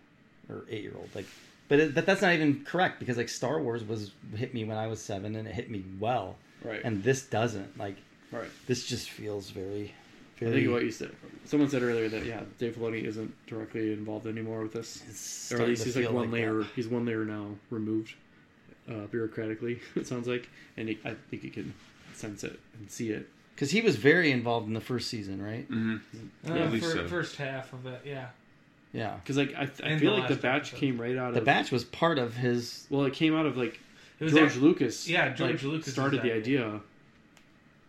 or eight year old like but it, but that's not even correct because like star wars was hit me when i was seven and it hit me well right, and this doesn't like right. this just feels very I think what you said. Someone said earlier that yeah, Dave Filoni isn't directly involved anymore with this, or at least he's like one that. layer. He's one layer now removed, uh, bureaucratically. [LAUGHS] It sounds like, and he, I think he can sense it and see it. because he was very involved in the first season, right? Mm-hmm. Uh, Yeah, at least fir- so. First half of it, yeah. Yeah, Because like I, I feel the like the batch episode. came right out of the batch was part of his. Well, it came out of like It was George act- Lucas. yeah, George like, Lucas' started the idea. idea,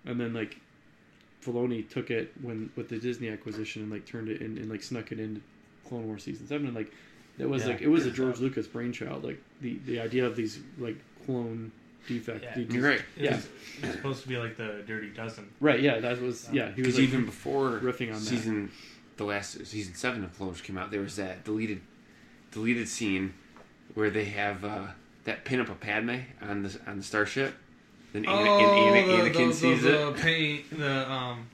and then like Filoni took it when with the Disney acquisition and like turned it in and like snuck it into Clone Wars season seven and like it was Yeah. like it was a George Lucas brainchild. Like the the idea of these like clone defect. Yeah. the- You're right. It Yeah. was, it was supposed to be like the Dirty Dozen. Right. Yeah. That was yeah. He was like, even before riffing on that. season, the last season seven of Clone Wars came out, there was that deleted, deleted scene where they have uh, that pinup of Padme on the on the starship. Then Ana- Oh, and Ana- the, Anakin the, sees the, it the paint, the um,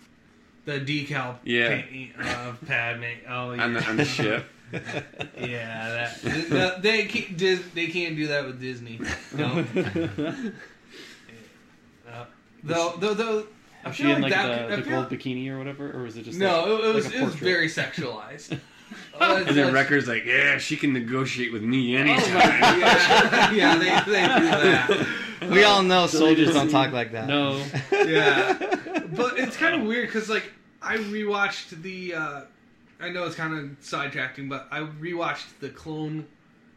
the decal Yeah. paint of Padme. Oh yeah, on the on the ship. [LAUGHS] yeah. That, the- they can't, Dis, they can't do that with Disney. No. [LAUGHS] Uh, though, though, though. I Was feel she in like like that. the, the feel, gold bikini or whatever, or was it just no, like, it, it was like it was very [LAUGHS] sexualized. and then Wrecker's like, yeah, she can negotiate with me Oh anytime. yeah, yeah, they, they do that. We all know So soldiers don't talk like that. No. [LAUGHS] yeah, but it's kind of weird because like I rewatched the. Uh, I know it's kind of sidetracking, but I rewatched the Clone,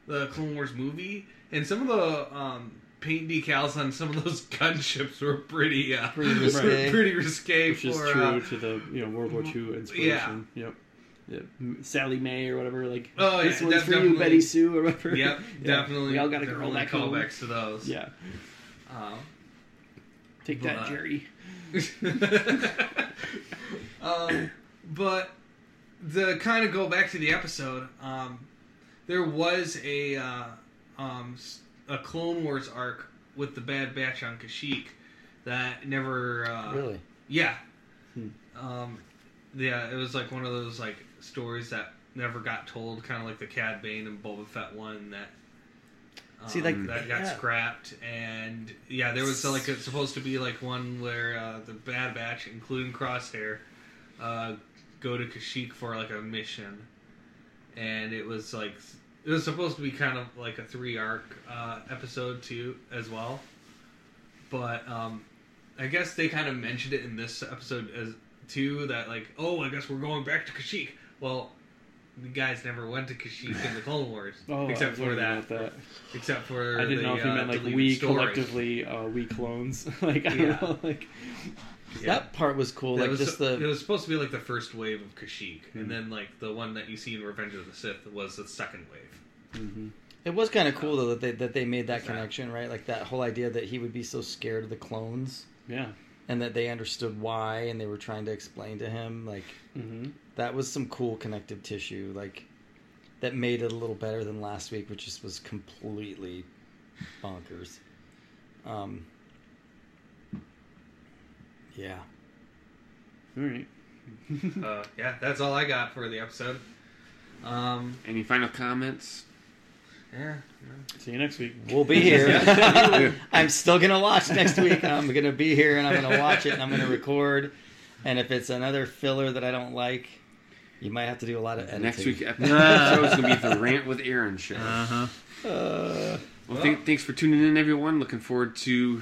the Clone Wars movie, and some of the um, paint decals on some of those [LAUGHS] gunships were pretty, uh, Pretty [LAUGHS] risque. pretty risque Which is true uh, to the you know World War II inspiration. Yep. Yeah, M- Sally May or whatever, like Oh, yeah, this one's for you, definitely- Betty Sue or whatever. Yep, Yeah. definitely. We all got a girl definitely back home. callbacks to those. Yeah, Um, take But- that, Jerry. [LAUGHS] um, but the kind of go back to the episode, um, there was a uh, um, s- a Clone Wars arc with the Bad Batch on Kashyyyk that never uh, Really? yeah Hmm. um, yeah it was like one of those like stories that never got told kind of like the Cad Bane and Boba Fett one that See, like, that got yeah. scrapped and yeah there was like it's supposed to be like one where uh, the Bad Batch including Crosshair uh, go to Kashyyyk for like a mission. And it was like it was supposed to be kind of like a three arc uh, episode too as well. But um, I guess they kind of mentioned it in this episode as too that like oh I guess we're going back to Kashyyyk. Well the guys never went to Kashyyyk in the [LAUGHS] Clone Wars Oh, except was for that, about that. except for I didn't the, know if you uh, meant like we story. collectively, uh, we clones. [LAUGHS] like I don't know, like Yeah. That part was cool. It Like was, just it the was supposed to be like the first wave of Kashyyyk, Hmm. and then like the one that you see in Revenge of the Sith was the second wave. mhm. it was kind of cool though that they that they made that What's that? connection, right? Like that whole idea that he would be so scared of the clones yeah. And that they understood why and they were trying to explain to him like hmm that was some cool connective tissue like that made it a little better than last week which just was completely bonkers um yeah All right. uh, yeah, that's all I got for the episode. Um, Any final comments? yeah, See you next week. we'll be here [LAUGHS] i'm still gonna watch next week i'm gonna be here and i'm gonna watch it and i'm gonna record and if it's another filler that i don't like you might have to do a lot of editing Next week [LAUGHS] episode is going to be the Rant with Aaron show. Uh huh. uh, Well, th- thanks for tuning in, everyone. Looking forward to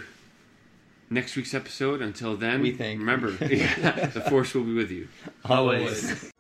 next week's episode. Until then, We think. remember, yeah, [LAUGHS] the force will be with you. always.